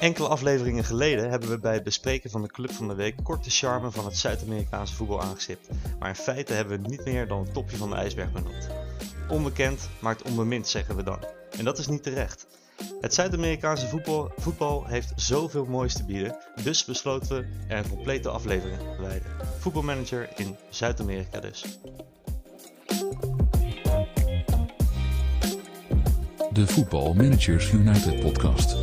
Enkele afleveringen geleden hebben we bij het bespreken van de Club van de Week kort de charme van het Zuid-Amerikaanse voetbal aangestipt. Maar in feite hebben we niet meer dan het topje van de ijsberg benoemd. Onbekend maakt onbemind, zeggen we dan. En dat is niet terecht. Het Zuid-Amerikaanse voetbal, voetbal heeft zoveel moois te bieden, dus besloten we er een complete aflevering aan te wijden. Voetbalmanager in Zuid-Amerika dus. De Voetbal Managers United podcast.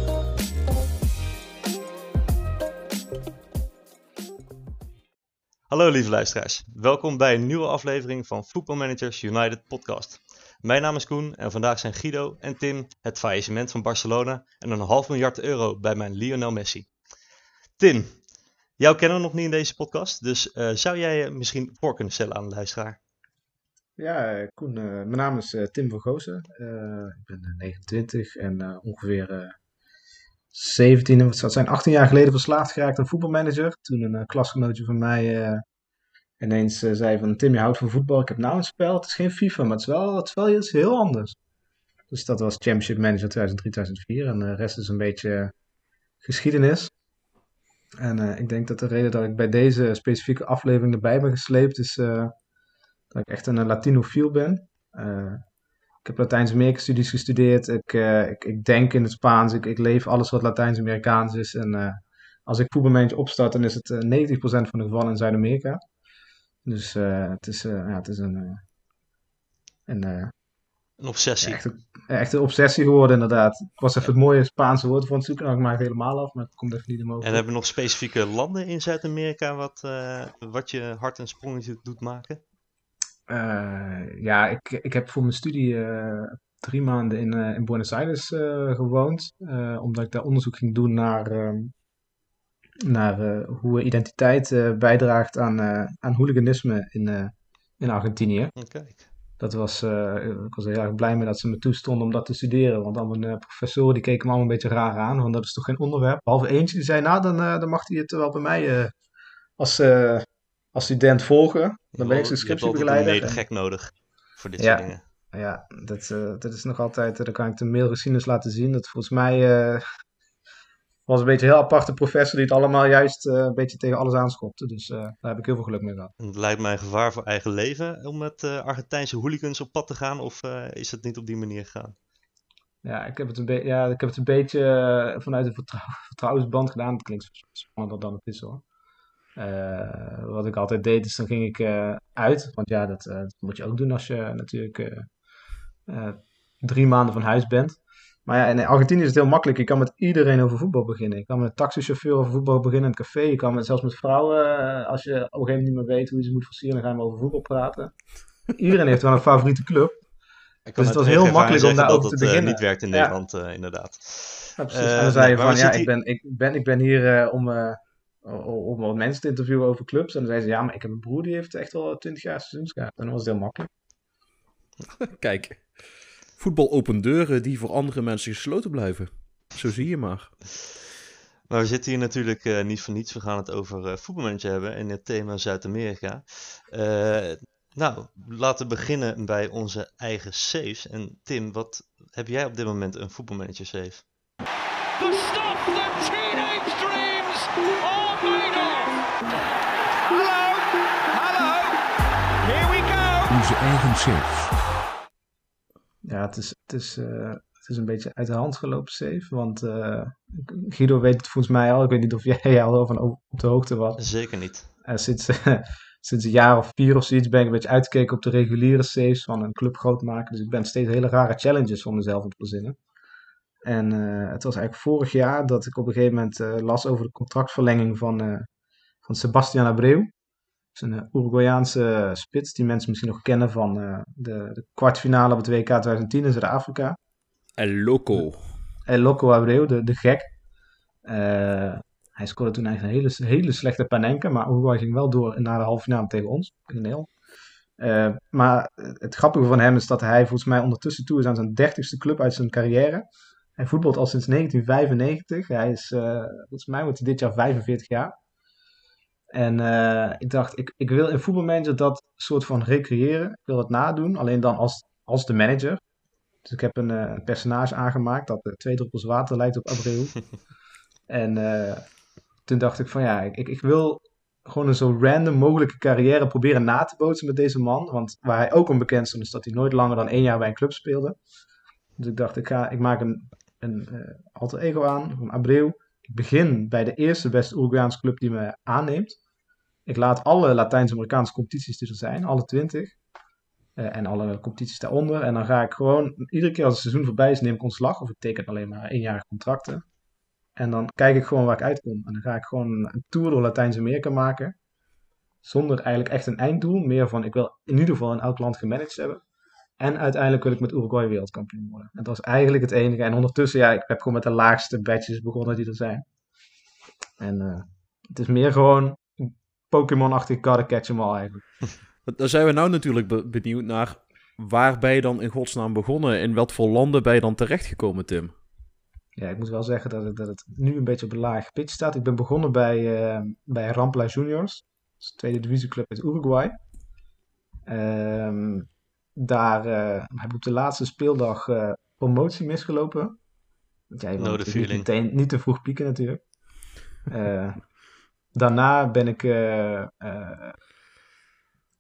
Hallo lieve luisteraars, welkom bij een nieuwe aflevering van Football Managers United podcast. Mijn naam is Koen en vandaag zijn Guido en Tim het faillissement van Barcelona en een half miljard euro bij mijn Lionel Messi. Tim, jou kennen we nog niet in deze podcast, dus uh, zou jij je misschien voor kunnen stellen aan de luisteraar? Ja, Koen, uh, mijn naam is Tim van Goosen. ik ben 29 en ongeveer 17, het zijn 18 jaar geleden verslaafd geraakt aan voetbalmanager. Toen een klasgenootje van mij ineens zei van Tim, je houdt van voetbal, ik heb nou een spel, het is geen FIFA, maar het is wel, het is wel iets heel anders. Dus dat was Championship Manager 2003-2004 en de rest is een beetje geschiedenis. En uh, ik denk dat de reden dat ik bij deze specifieke aflevering erbij ben gesleept is uh, dat ik echt een Latinofiel ben. ik heb Latijns-Amerika studies gestudeerd, ik, ik, ik, denk in het Spaans, ik, ik leef alles wat Latijns-Amerikaans is. En als ik voetbalmanager opstart, dan is het 90% van de gevallen in Zuid-Amerika. Dus het, is, ja, het is een. Een, een obsessie. Ja, echt, een, echt, een, obsessie geworden, inderdaad. Ik was even het mooie Spaanse woord voor het zoeken, maar ik maak het helemaal af, maar het komt even niet in En hebben we nog specifieke landen in Zuid-Amerika wat, wat je hart en sprongetje doet maken? ja, ik, ik heb voor mijn studie drie maanden in, in Buenos Aires gewoond, omdat ik daar onderzoek ging doen naar ehm, naar hoe identiteit bijdraagt aan, aan hooliganisme in, in Argentinië. Kijk. Dat was, ik was heel erg blij mee dat ze me toestonden om dat te studeren. Want al mijn professoren die keken me allemaal een beetje raar aan. Want dat is toch geen onderwerp. Behalve eentje die zei, nou dan, dan mag hij het wel bij mij als, als student volgen. Dan ben ik zijn scriptiebegeleider. Je hebt een gek nodig voor dit soort dingen. Ja, dat, dat is nog altijd, dan kan ik de mailresignes laten zien. Dat volgens mij was een beetje een heel aparte professor die het allemaal juist uh, een beetje tegen alles aanschopte. Dus uh, daar heb ik heel veel geluk mee gehad. Het lijkt mij een gevaar voor eigen leven om met uh, Argentijnse hooligans op pad te gaan. Of is het niet op die manier gegaan? Ja, ik heb het een, ja, ik heb het een beetje vanuit een vertrouw vertrouwensband gedaan. Het klinkt spannender dan het is hoor. wat ik altijd deed is dan ging ik uit. Want ja, dat, dat, moet je ook doen als je natuurlijk drie maanden van huis bent. Maar ja, in Argentinië is het heel makkelijk. Je kan met iedereen over voetbal beginnen. Je kan met een taxichauffeur over voetbal beginnen in het café. Je kan met, zelfs met vrouwen, eh, als je op een gegeven moment niet meer weet hoe je ze moet versieren, dan gaan we over voetbal praten. Iedereen heeft wel een favoriete club. Dus het was heel makkelijk om daar over te beginnen. Het niet werkt in Nederland, uh, inderdaad. Ja, precies. Uh, en dan zei je van, ja, ik ben, ik, ben, ik ben hier om, om wat mensen te interviewen over clubs. En dan zei ze, ja, maar ik heb een broer die heeft echt al 20 jaar seizoenskaart. En dan was het heel makkelijk. Kijk voetbal open deuren die voor andere mensen gesloten blijven. Zo zie je maar. Maar we zitten hier natuurlijk uh, niet voor niets. We gaan het over uh, voetbalmanager hebben en het thema Zuid-Amerika. Uh, nou, laten we beginnen bij onze eigen saves. En Tim, wat heb jij op dit moment een voetbalmanager save? The stuff that teenage dreams are made of. Hallo, hallo, here we go. Onze eigen save ja, het is, het is, uh, het is een beetje uit de hand gelopen save. Want uh, Guido weet het volgens mij al. Ik weet niet of jij al van op de hoogte was. Zeker niet. Uh, sinds, sinds een jaar of vier of zoiets ben ik een beetje uitgekeken op de reguliere saves van een club groot maken. Dus ik ben steeds hele rare challenges voor mezelf op te zinnen. En het was eigenlijk vorig jaar dat ik op een gegeven moment las over de contractverlenging van, van Sebastian Abreu is een uh, Uruguayaanse spits die mensen misschien nog kennen van uh, de, de, kwartfinale op het WK 2010 in Zuid-Afrika. El Loco. El Loco Abreu, de, de gek. Hij scoorde toen eigenlijk een hele, hele slechte Panenka, maar Uruguay ging wel door naar de halve finale tegen ons. Heel. Uh, maar het grappige van hem is dat hij volgens mij ondertussen toe is aan zijn dertigste club uit zijn carrière. Hij voetbalt al sinds 1995. Hij is, volgens mij wordt hij dit jaar 45 jaar. En uh, ik dacht, ik, ik wil in voetbalmanager dat soort van recreëren. Ik wil het nadoen, alleen dan als, als de manager. Dus ik heb een, uh, een personage aangemaakt dat twee druppels water lijkt op Abreu. en toen dacht ik van ja, ik, ik wil gewoon een zo random mogelijke carrière proberen na te bootsen met deze man. Want waar hij ook onbekend stond, is dat hij nooit langer dan één jaar bij een club speelde. Dus ik dacht, ik, ga, ik maak een, een alter ego aan van Abreu. Ik begin bij de eerste beste Uruguayaanse club die me aanneemt. Ik laat alle Latijns-Amerikaanse competities die er zijn, alle twintig. Uh, en alle competities daaronder. En dan ga ik gewoon, iedere keer als het seizoen voorbij is, neem ik ontslag. Of ik teken alleen maar eenjarige contracten. En dan kijk ik gewoon waar ik uitkom. En dan ga ik gewoon een tour door Latijns-Amerika maken. Zonder eigenlijk echt een einddoel. Meer van, ik wil in ieder geval een oud land gemanaged hebben. En uiteindelijk wil ik met Uruguay wereldkampioen worden. En dat is eigenlijk het enige. En ondertussen, ja, ik heb gewoon met de laagste badges begonnen die er zijn. En uh, het is meer gewoon Pokémon-achtig karren catch em all eigenlijk. Dan zijn we nou natuurlijk benieuwd naar waar ben je dan in godsnaam begonnen? In wat voor landen ben je dan terechtgekomen, Tim? Ja, ik moet wel zeggen dat het, dat het nu een beetje op een laag pitch staat. Ik ben begonnen bij, uh, bij Rampla Juniors. Dat is de tweede divisieclub uit Uruguay. Uh, daar uh, heb ik op de laatste speeldag uh, promotie misgelopen. Ja, je no moet niet, meteen, niet te vroeg pieken natuurlijk. Daarna ben ik,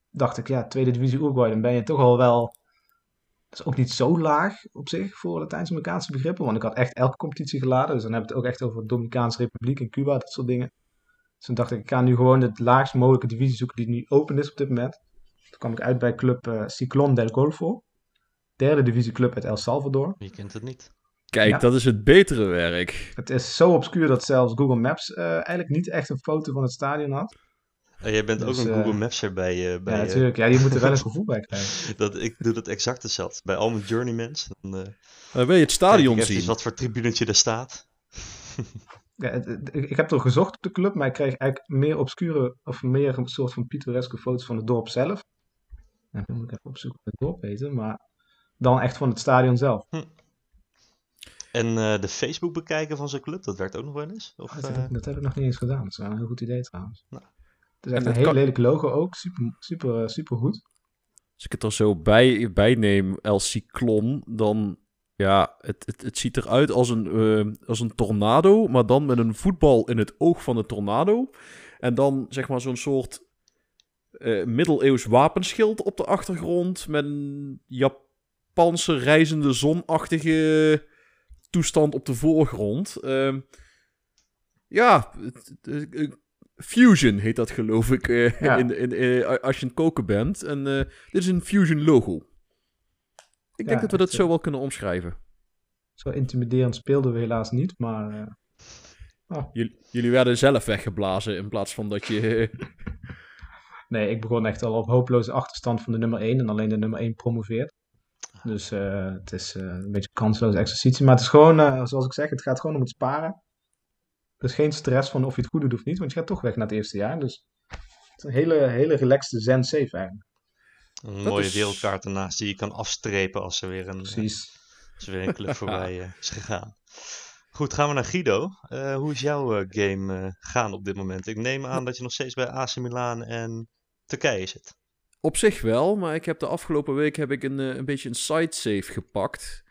dacht ik, ja, tweede divisie Uruguay, dan ben je toch al wel dat is ook niet zo laag op zich voor Latijns-Amerikaanse begrippen. Want ik had echt elke competitie geladen. Dus dan heb ik het ook echt over de Dominicaanse Republiek en Cuba, dat soort dingen. Dus toen dacht ik, ik ga nu gewoon de laagst mogelijke divisie zoeken die nu open is op dit moment. Toen kwam ik uit bij club uh, Ciclón del Golfo. Derde divisieclub uit El Salvador. Wie kent het niet? Kijk, ja. dat is het betere werk. Het is zo obscuur dat zelfs Google Maps uh, eigenlijk niet echt een foto van het stadion had. Oh, jij bent dus, ook een Google uh, Maps bij, uh, bij Ja, natuurlijk. Ja, je moet er wel een gevoel bij krijgen. dat, ik doe dat exact hetzelfde. Bij al mijn journeymans. Dan, uh, dan wil je het stadion zien. wat voor tribunetje er staat. ja, het, het, ik heb er gezocht op de club, maar ik kreeg eigenlijk meer obscure of meer een soort van pittoreske foto's van het dorp zelf. En dan moet ik even opzoeken wat het dorp weten, maar dan echt van het stadion zelf. Hm. En uh, de Facebook bekijken van zo'n club, dat werkt ook nog wel eens? Of, dat, heb ik, dat, heb ik, nog niet eens gedaan. Dat is wel een heel goed idee trouwens. Nou. Het is echt een heel kan... lelijk logo ook. Super, super, super goed. Als ik het er zo bij, bij neem, El Cyclon, dan... Ja, het, het, het ziet eruit als een, uh, als een tornado, maar dan met een voetbal in het oog van de tornado. En dan zeg maar zo'n soort uh, middeleeuws wapenschild op de achtergrond. Met een Japanse reizende zonachtige toestand op de voorgrond. Uh, ja, Fusion heet dat geloof ik, uh, ja. in, in, in, als je het koken bent. En dit is een Fusion logo. Ik denk dat we dat zo wel kunnen omschrijven. Zo intimiderend speelden we helaas niet, maar... Oh. Jullie, jullie werden zelf weggeblazen in plaats van dat je... nee, ik begon echt al op hopeloze achterstand van de nummer 1 en alleen de nummer 1 promoveert. Dus het is een beetje een kansloze exercitie. Maar het is gewoon, zoals ik zeg, het gaat gewoon om het sparen. Er is geen stress van of je het goed doet of niet, want je gaat toch weg na het eerste jaar. Dus het is een hele, hele relaxte zen safe eigenlijk. Een dat mooie is... wereldkaart ernaast die je kan afstrepen als er weer een, Precies. als er weer een club voorbij uh, is gegaan. Goed, gaan we naar Guido. Uh, hoe is jouw uh, game gaan op dit moment? Ik neem aan dat je nog steeds bij AC Milan en Turkije zit. Op zich wel, maar ik heb de afgelopen week heb ik een, een beetje een side save gepakt.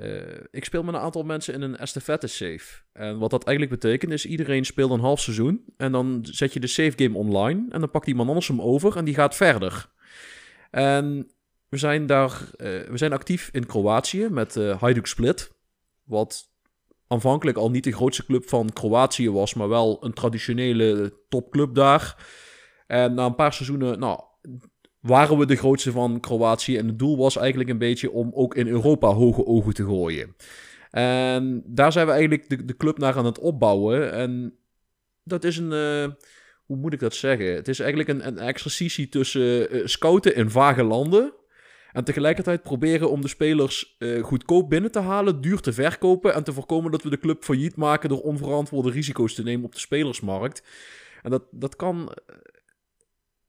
Uh, ik speel met een aantal mensen in een estafette save. En wat dat eigenlijk betekent is, iedereen speelt een half seizoen. En dan zet je de save game online. En dan pakt iemand anders hem over en die gaat verder. En we zijn daar, uh, we zijn actief in Kroatië met uh, Hajduk Split. Wat aanvankelijk al niet de grootste club van Kroatië was, maar wel een traditionele topclub daar. En na een paar seizoenen, nou, waren we de grootste van Kroatië. En het doel was eigenlijk een beetje om ook in Europa hoge ogen te gooien. En daar zijn we eigenlijk de, club naar aan het opbouwen. En dat is een. Uh, hoe moet ik dat zeggen? Het is eigenlijk een, een exercitie tussen uh, scouten in vage landen. En tegelijkertijd proberen om de spelers uh, goedkoop binnen te halen, duur te verkopen. En te voorkomen dat we de club failliet maken door onverantwoorde risico's te nemen op de spelersmarkt. En dat, dat kan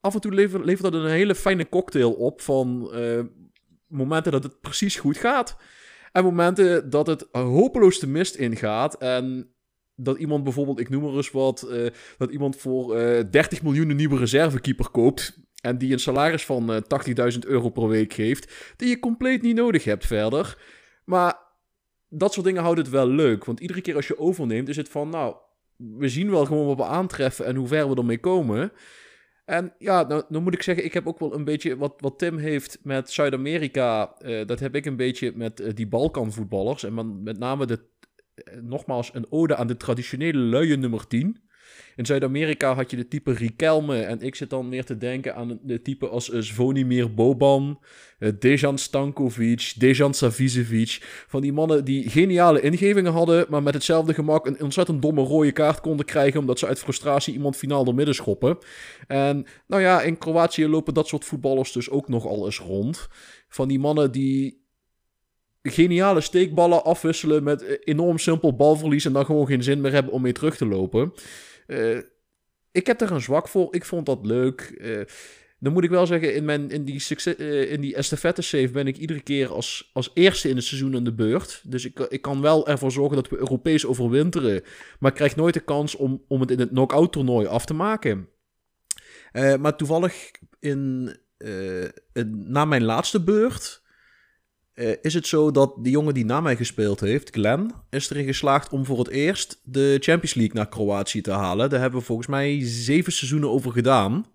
af en toe levert, levert dat een hele fijne cocktail op van uh, momenten dat het precies goed gaat. En momenten dat het hopeloos de mist ingaat. En dat iemand bijvoorbeeld, ik noem maar eens wat, dat iemand voor 30 miljoen een nieuwe reservekeeper koopt. En die een salaris van 80.000 euro per week geeft. Die je compleet niet nodig hebt verder. Maar dat soort dingen houdt het wel leuk. Want iedere keer als je overneemt, is het van, nou, we zien wel gewoon wat we aantreffen en hoe ver we ermee komen. En ja, nou, moet ik zeggen, ik heb ook wel een beetje wat, wat Tim heeft met Zuid-Amerika. Uh, dat heb ik een beetje met uh, die Balkanvoetballers. En met name de, uh, nogmaals een ode aan de traditionele luie nummer 10. In Zuid-Amerika had je de type Riquelme. En ik zit dan meer te denken aan de type als Zvonimir Boban, uh, Dejan Stankovic, Dejan Savicevic. Van die mannen die geniale ingevingen hadden, maar met hetzelfde gemak een ontzettend domme rode kaart konden krijgen. Omdat ze uit frustratie iemand finaal door midden schoppen. En nou ja, in Kroatië lopen dat soort voetballers dus ook nogal eens rond. Van die mannen die geniale steekballen afwisselen met eh, enorm simpel balverlies en dan gewoon geen zin meer hebben om mee terug te lopen. Uh, ik heb er een zwak voor. Ik vond dat leuk. Uh, dan moet ik wel zeggen, in, mijn, in die, uh, in die estafette save ben ik iedere keer als, als eerste in het seizoen aan de beurt. Dus ik, ik kan wel ervoor zorgen dat we Europees overwinteren. Maar ik krijg nooit de kans om, om het in het knock-out toernooi af te maken. Maar toevallig in, in, na mijn laatste beurt uh, is het zo dat de jongen die na mij gespeeld heeft, Glenn, is erin geslaagd om voor het eerst de Champions League naar Kroatië te halen. Daar hebben we volgens mij zeven seizoenen over gedaan.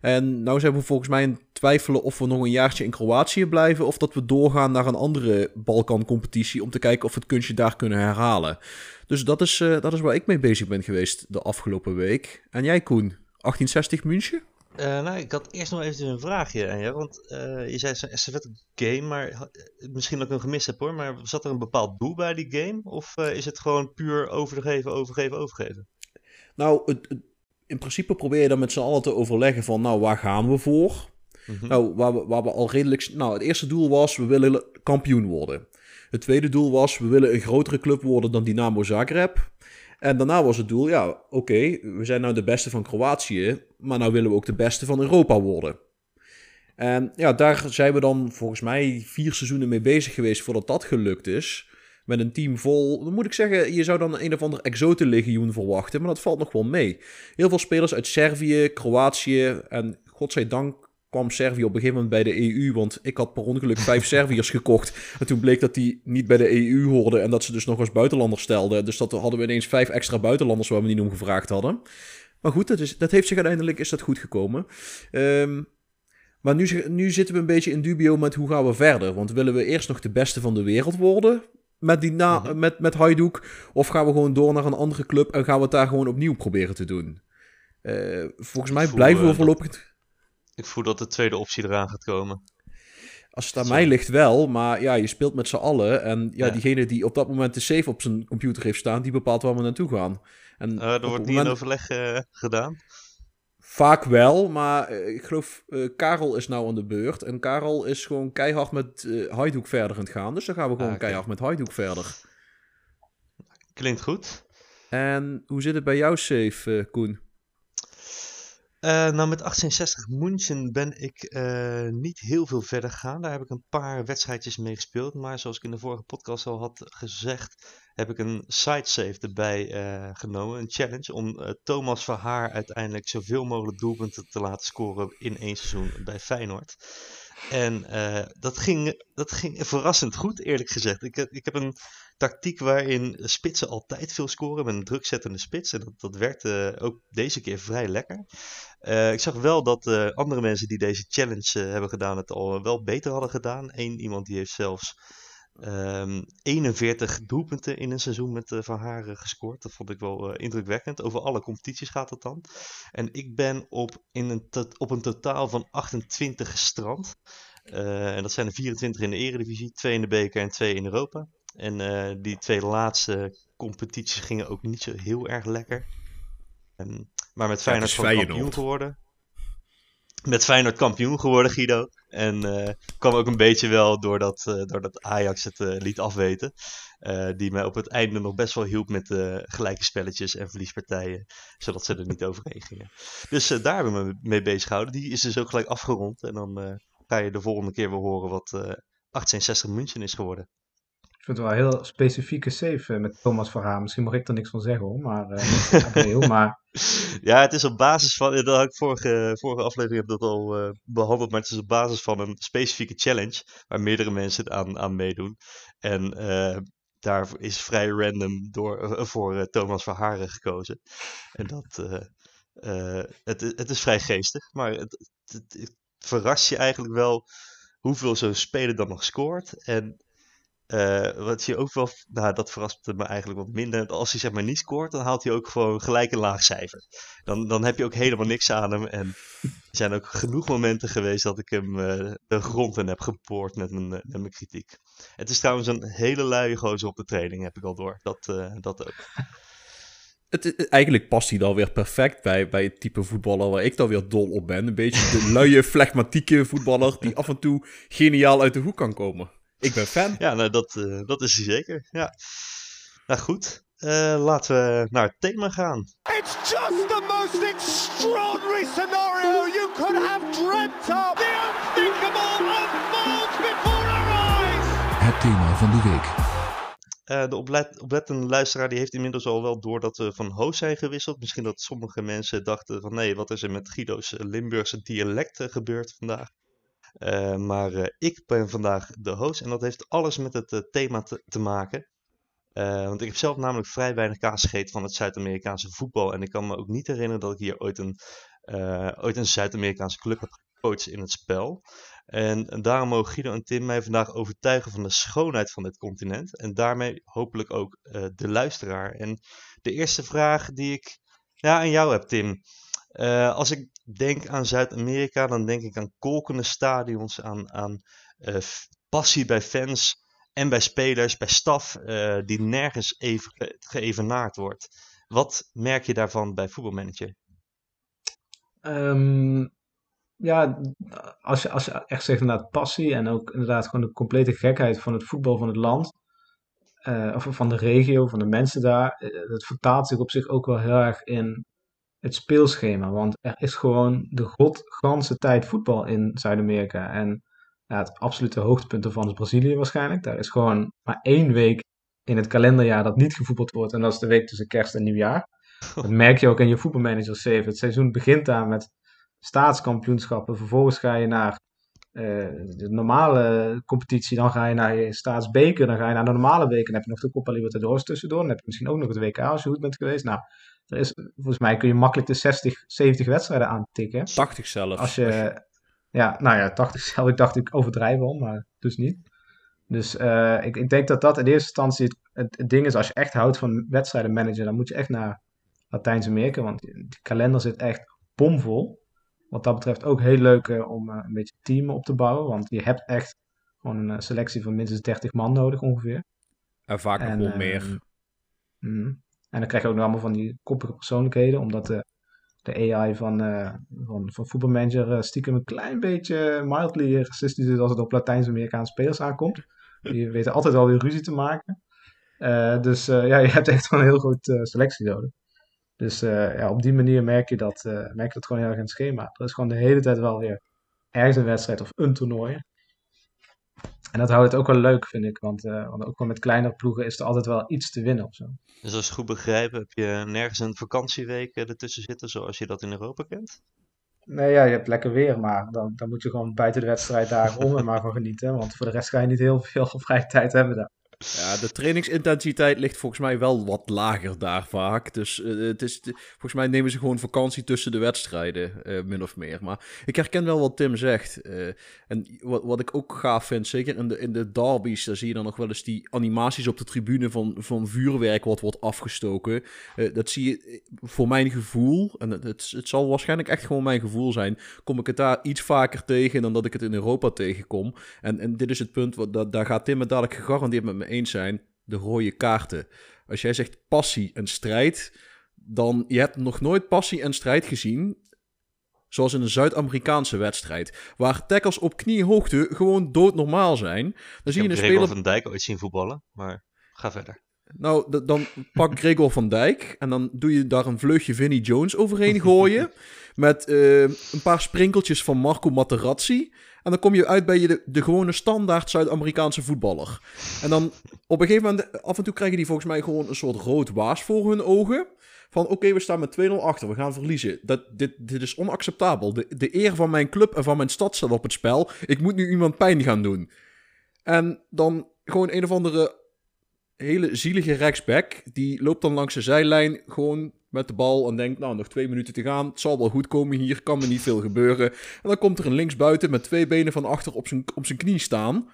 En nou zijn we volgens mij in twijfelen of we nog een jaartje in Kroatië blijven of dat we doorgaan naar een andere Balkan-competitie om te kijken of we het kunstje daar kunnen herhalen. Dus dat is, uh, dat is waar ik mee bezig ben geweest de afgelopen week. En jij Koen, 1860 München? Uh, nou, ik had eerst nog even een vraagje aan je. Want uh, je zei zo'n estafette game, maar uh, misschien dat ik hem gemist heb hoor. Maar zat er een bepaald doel bij die game? Of is het gewoon puur overgeven, overgeven, overgeven? Nou, het, het, in principe probeer je dan met z'n allen te overleggen van, nou, waar gaan we voor? Mm -hmm. Nou, waar we, waar we al redelijk... Nou, het eerste doel was, we willen kampioen worden. Het tweede doel was, we willen een grotere club worden dan Dynamo Zagreb. En daarna was het doel, ja, oké, we zijn nou de beste van Kroatië, maar nou willen we ook de beste van Europa worden. En ja, daar zijn we dan volgens mij vier seizoenen mee bezig geweest voordat dat gelukt is. Met een team vol, dan moet ik zeggen, je zou dan een of ander exotenlegioen verwachten, maar dat valt nog wel mee. Heel veel spelers uit Servië, Kroatië en godzijdank kwam Servië op een gegeven moment bij de EU. Want ik had per ongeluk vijf Serviërs gekocht. En toen bleek dat die niet bij de EU hoorden. En dat ze dus nog eens buitenlanders stelden. Dus dat hadden we ineens vijf extra buitenlanders waar we niet om gevraagd hadden. Maar goed, dat, is, dat heeft zich uiteindelijk is dat goed gekomen. Um, maar nu, nu zitten we een beetje in dubio met hoe gaan we verder. Want willen we eerst nog de beste van de wereld worden? Met, die na, mm-hmm. met, met Hajduk? Of gaan we gewoon door naar een andere club en gaan we het daar gewoon opnieuw proberen te doen? Uh, volgens mij blijven we voorlopig... Ik voel dat de tweede optie eraan gaat komen. Als het aan mij ligt wel, maar ja, je speelt met z'n allen. En ja, ja, diegene die op dat moment de save op zijn computer heeft staan, die bepaalt waar we naartoe gaan. En uh, er wordt niet in overleg uh, gedaan? Vaak wel, maar uh, ik geloof Karel is nou aan de beurt. En Karel is gewoon keihard met uh, verder aan het gaan. Dus dan gaan we gewoon ah, okay. keihard met Hajduk verder. Klinkt goed. En hoe zit het bij jou safe, Koen? Uh, nou, met 1860 München ben ik uh, niet heel veel verder gegaan. Daar heb ik een paar wedstrijdjes mee gespeeld. Maar zoals ik in de vorige podcast al had gezegd, heb ik een side save erbij uh, genomen. Een challenge om Thomas Verhaar uiteindelijk zoveel mogelijk doelpunten te laten scoren in één seizoen bij Feyenoord. En dat, ging, dat ging verrassend goed, eerlijk gezegd. Ik, ik heb een tactiek waarin spitsen altijd veel scoren met een drukzettende spits. En dat, dat werkte ook deze keer vrij lekker. Uh, ik zag wel dat uh, andere mensen die deze challenge uh, hebben gedaan het al wel beter hadden gedaan. Eén iemand die heeft zelfs um, 41 doelpunten in een seizoen met Van Haren gescoord. Dat vond ik wel indrukwekkend. Over alle competities gaat het dan. En ik ben op, in een op een totaal van 28 gestrand. en dat zijn er 24 in de Eredivisie, 2 in de beker en 2 in Europa. En die twee laatste competities gingen ook niet zo heel erg lekker. Um, maar met Feyenoord kampioen geworden. Met Feyenoord kampioen geworden, Guido. En uh, kwam ook een beetje wel doordat, uh, doordat Ajax het uh, liet afweten. die mij op het einde nog best wel hielp met gelijke spelletjes en verliespartijen. Zodat ze er niet overheen gingen. Dus daar hebben we me mee bezig gehouden. Die is dus ook gelijk afgerond. En dan ga je de volgende keer weer horen wat 1860 München is geworden. Ik vind het wel een heel specifieke save met Thomas Verhaar. Misschien mag ik er niks van zeggen hoor, maar uh, maar... Ja, het is op basis van, dat had ik vorige, vorige aflevering heb dat al uh, behandeld, maar het is op basis van een specifieke challenge waar meerdere mensen aan, aan meedoen. En uh, daar is vrij random door, voor Thomas Verharen gekozen. En dat, het, het is vrij geestig, maar het, het, het verrast je eigenlijk wel hoeveel zo'n speler dan nog scoort. En uh, wat je ook wel, nou dat verrast me eigenlijk wat minder. Als hij zeg maar niet scoort, dan haalt hij ook gewoon gelijk een laag cijfer. Dan, dan heb je ook helemaal niks aan hem. En er zijn ook genoeg momenten geweest dat ik hem uh, de grond in heb gepoord met mijn, met mijn kritiek. Het is trouwens een hele luie gozer op de training, heb ik al door. Dat, dat ook. Het, eigenlijk past hij dan weer perfect bij, bij het type voetballer waar ik dan weer dol op ben. Een beetje de luie, flegmatieke voetballer die af en toe geniaal uit de hoek kan komen. Ik ben fan. Ja, nou, dat, uh, dat is hij zeker. Ja. Nou goed, uh, laten we naar het thema gaan. It's just the most extraordinary scenario you could have dreamt of. The unthinkable unfolds before our eyes. Het thema van de week. Uh, de oplet oplettende luisteraar die heeft inmiddels al wel door dat we van host zijn gewisseld. Misschien dat sommige mensen dachten van nee, wat is er met Guido's Limburgse dialect gebeurd vandaag. Uh, maar uh, ik ben vandaag de host en dat heeft alles met het uh, thema te, maken. want ik heb zelf namelijk vrij weinig kaas gegeten van het Zuid-Amerikaanse voetbal. En ik kan me ook niet herinneren dat ik hier ooit een, ooit een Zuid-Amerikaanse club heb gecoacht in het spel. En, daarom mogen Guido en Tim mij vandaag overtuigen van de schoonheid van dit continent. En daarmee hopelijk ook de luisteraar. En de eerste vraag die ik ja, aan jou heb, Tim. Als ik denk aan Zuid-Amerika, dan denk ik aan kolkende stadions, aan, aan uh, passie bij fans en bij spelers, bij staf, uh, die nergens even ge geëvenaard wordt. Wat merk je daarvan bij voetbalmanager? Um, ja, als je, als je echt zegt inderdaad passie en ook inderdaad gewoon de complete gekheid van het voetbal van het land, of van de regio, van de mensen daar, dat vertaalt zich op zich ook wel heel erg in het speelschema. Want er is gewoon de godganse tijd voetbal in Zuid-Amerika. En ja, het absolute hoogtepunt ervan is Brazilië waarschijnlijk. Daar is gewoon maar één week in het kalenderjaar dat niet gevoetbald wordt. En dat is de week tussen kerst en nieuwjaar. Dat merk je ook in je voetbalmanager save. Het seizoen begint daar met staatskampioenschappen. Vervolgens ga je naar uh, de normale competitie. Dan ga je naar je staatsbeker. Dan ga je naar de normale week. En dan heb je nog de Copa Libertadores tussendoor. Dan heb je misschien ook nog het WK als je goed bent geweest. Nou, er is, volgens mij kun je makkelijk de 60, 70 wedstrijden aantikken. 80 zelfs. Als je, ja, nou ja, 80 zelf. Ik dacht ik overdrijf al, maar dus niet. Dus uh, ik, ik denk dat dat in eerste instantie het, het, ding is. Als je echt houdt van wedstrijden managen, dan moet je echt naar Latijns-Amerika. Want de kalender zit echt bomvol. Wat dat betreft ook heel leuk uh, om uh, een beetje teamen op te bouwen. Want je hebt echt gewoon een selectie van minstens 30 man nodig ongeveer. En vaak nog wel meer. Mm, en dan krijg je ook nog allemaal van die koppige persoonlijkheden, omdat de, de AI van, uh, van, van voetbalmanager uh, stiekem een klein beetje mildly racistisch is als het op Latijns-Amerikaanse spelers aankomt. Die weten altijd wel weer ruzie te maken. Uh, dus ja, je hebt echt gewoon een heel groot selectie nodig. Dus ja, op die manier merk je, dat, merk je dat gewoon heel erg in het schema. Er is gewoon de hele tijd wel weer ergens een wedstrijd of een toernooi. En dat houdt het ook wel leuk, vind ik. Want, uh, want ook wel met kleinere ploegen is er altijd wel iets te winnen of zo. Dus als ik goed begrijp, heb je nergens een vakantieweek ertussen zitten zoals je dat in Europa kent? Nee, ja, je hebt lekker weer, maar dan, dan moet je gewoon buiten de wedstrijd daar om en maar van genieten. Want voor de rest ga je niet heel veel vrije tijd hebben daar. Ja, de trainingsintensiteit ligt volgens mij wel wat lager daar vaak. Dus uh, het is, volgens mij nemen ze gewoon vakantie tussen de wedstrijden, uh, min of meer. Maar ik herken wel wat Tim zegt. Uh, en wat, wat ik ook gaaf vind, zeker in de, in de derbies, daar zie je dan nog wel eens die animaties op de tribune van, van vuurwerk wat wordt afgestoken. dat zie je voor mijn gevoel, en het, het, het, zal waarschijnlijk echt gewoon mijn gevoel zijn, kom ik het daar iets vaker tegen dan dat ik het in Europa tegenkom. En, en dit is het punt, wat, dat, daar gaat Tim het dadelijk gegarandeerd met me eens zijn, de rode kaarten. Als jij zegt passie en strijd, dan je hebt nog nooit passie en strijd gezien. Zoals in een Zuid-Amerikaanse wedstrijd. Waar tackles op kniehoogte gewoon doodnormaal zijn. Dan zie je een speler. van Dijk ooit zien voetballen, maar ga verder. Nou, dan pak Gregor van Dijk en dan doe je daar een vleugje Vinnie Jones overheen gooien. met eh, een paar sprinkeltjes van Marco Materazzi. En dan kom je uit bij je de, gewone standaard Zuid-Amerikaanse voetballer. En dan op een gegeven moment, af en toe krijgen die volgens mij gewoon een soort rood waas voor hun ogen. Van oké, we staan met 2-0 achter, we gaan verliezen. Dat, dit, dit is onacceptabel. De, de eer van mijn club en van mijn stad staat op het spel. Ik moet nu iemand pijn gaan doen. En dan gewoon een of andere hele zielige rechtsback. Die loopt dan langs de zijlijn gewoon met de bal en denkt, nou, nog twee minuten te gaan. Het zal wel goed komen hier, kan me niet veel gebeuren. En dan komt er een linksbuiten met twee benen van achter op zijn, op zijn knie staan.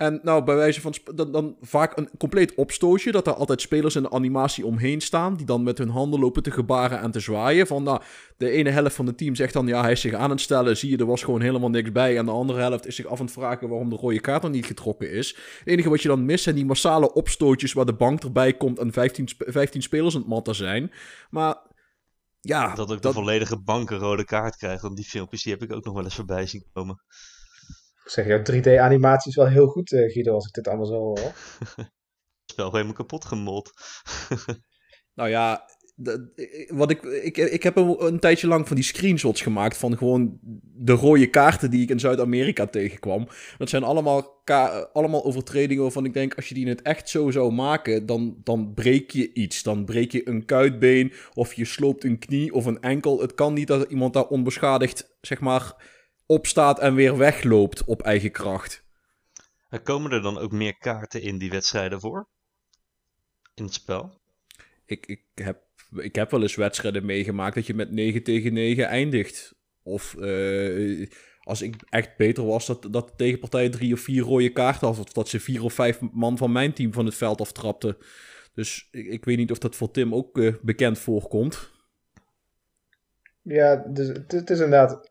En nou, bij wijze van dan, dan vaak een compleet opstootje. Dat er altijd spelers in de animatie omheen staan. Die dan met hun handen lopen te gebaren en te zwaaien. Van nou, de ene helft van het team zegt dan ja, hij is zich aan het stellen. Zie je, er was gewoon helemaal niks bij. En de andere helft is zich af aan het vragen waarom de rode kaart nog niet getrokken is. Het enige wat je dan mist zijn die massale opstootjes waar de bank erbij komt en 15, sp- 15 spelers aan het matten zijn. Maar ja, Dat ook de volledige bank een rode kaart krijgt. Want die filmpjes die heb ik ook nog wel eens voorbij zien komen. Ik zeg, jouw 3D-animatie is wel heel goed, eh, Guido, als ik dit allemaal zo hoor. Het spel helemaal kapot gemold. Nou ja, de- wat ik, ik, ik heb een, een tijdje lang van die screenshots gemaakt van gewoon de rode kaarten die ik in Zuid-Amerika tegenkwam. Dat zijn allemaal, ka- allemaal overtredingen waarvan ik denk, als je die in het echt zo zou maken, dan, dan breek je iets. Dan breek je een kuitbeen of je sloopt een knie of een enkel. Het kan niet dat iemand daar onbeschadigd, zeg maar, opstaat en weer wegloopt op eigen kracht. Er komen er dan ook meer kaarten in die wedstrijden voor? In het spel? ik, ik, heb, ik heb wel eens wedstrijden meegemaakt dat je met 9 tegen 9 eindigt. Of eh, als ik echt beter was, dat, dat de tegenpartij drie of vier rode kaarten had. Of dat ze vier of vijf man van mijn team van het veld aftrapten. Dus ik, ik weet niet of dat voor Tim ook eh, bekend voorkomt. Ja, dus het, het is inderdaad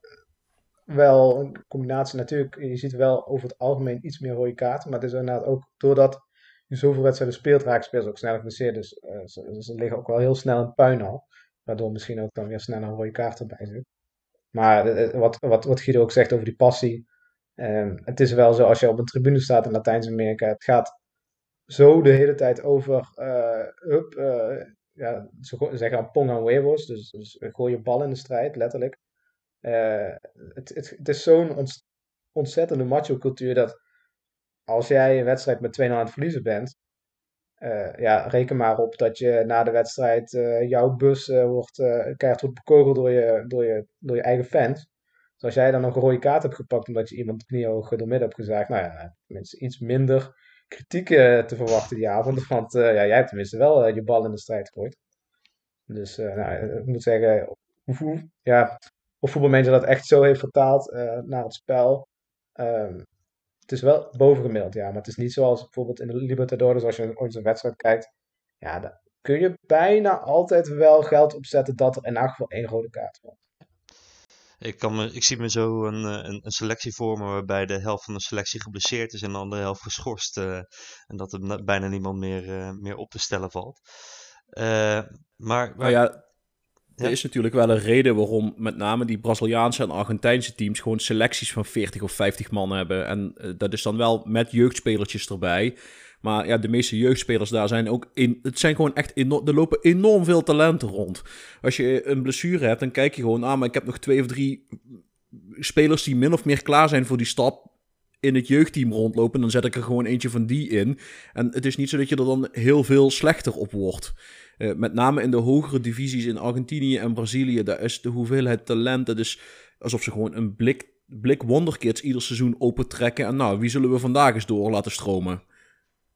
wel een combinatie. Natuurlijk, je ziet wel over het algemeen iets meer rode kaarten. Maar het is inderdaad ook doordat je zoveel wedstrijden speelt, raken spelers ook sneller geblesseerd. Dus eh, ze, liggen ook wel heel snel in puin al. Waardoor misschien ook dan weer snel een rode kaart erbij zit. Maar eh, eh, wat, wat, wat Guido ook zegt over die passie. het is wel zo, als je op een tribune staat in Latijns-Amerika, het gaat zo de hele tijd over, hup, ja, ze zeggen aan pong aan huevos, dus, dus gooi je bal in de strijd, letterlijk. Eh, het, het, is zo'n ont- ontzettende macho-cultuur dat als jij een wedstrijd met 2-0 aan het verliezen bent, eh, ja, reken maar op dat je na de wedstrijd eh, jouw bus wordt, keihard wordt bekogeld door je, door, je, door je eigen fans. Dus als jij dan nog een rode kaart hebt gepakt omdat je iemand kniehoog door midden hebt gezaagd, nou ja, tenminste iets minder kritiek te verwachten die avond. Want ja, jij hebt tenminste wel je bal in de strijd gegooid. Dus nou, ik moet zeggen, ja, of voetbalmanager dat echt zo heeft vertaald eh, naar het spel. Ehm, het is wel bovengemiddeld, ja. Maar het is niet zoals bijvoorbeeld in de Libertadores, als je ooit zo'n wedstrijd kijkt. Ja, daar kun je bijna altijd wel geld opzetten dat er in elk geval één rode kaart wordt. Ik, kan me, ik zie me zo een, eh, een, een selectie vormen waarbij de helft van de selectie geblesseerd is en de andere helft geschorst. eh, en dat er na- bijna niemand meer, eh, meer op te stellen valt. Eh, maar Nou ja, Er is natuurlijk wel een reden waarom met name die Braziliaanse en Argentijnse teams gewoon selecties van 40 of 50 man hebben. En eh, dat is dan wel met jeugdspelertjes erbij. Maar ja, de meeste jeugdspelers daar zijn ook in. Het zijn gewoon echt. Er lopen enorm veel talenten rond. Als je een blessure hebt, dan kijk je gewoon aan. Maar ik heb nog twee of drie spelers die min of meer klaar zijn voor die stap in het jeugdteam rondlopen. Dan zet ik er gewoon eentje van die in. En het is niet zo dat je er dan heel veel slechter op wordt. Eh, met name in de hogere divisies in Argentinië en Brazilië, daar is de hoeveelheid talent. Het is alsof ze gewoon een blik, blik wonderkids ieder seizoen opentrekken. En nou, wie zullen we vandaag eens door laten stromen?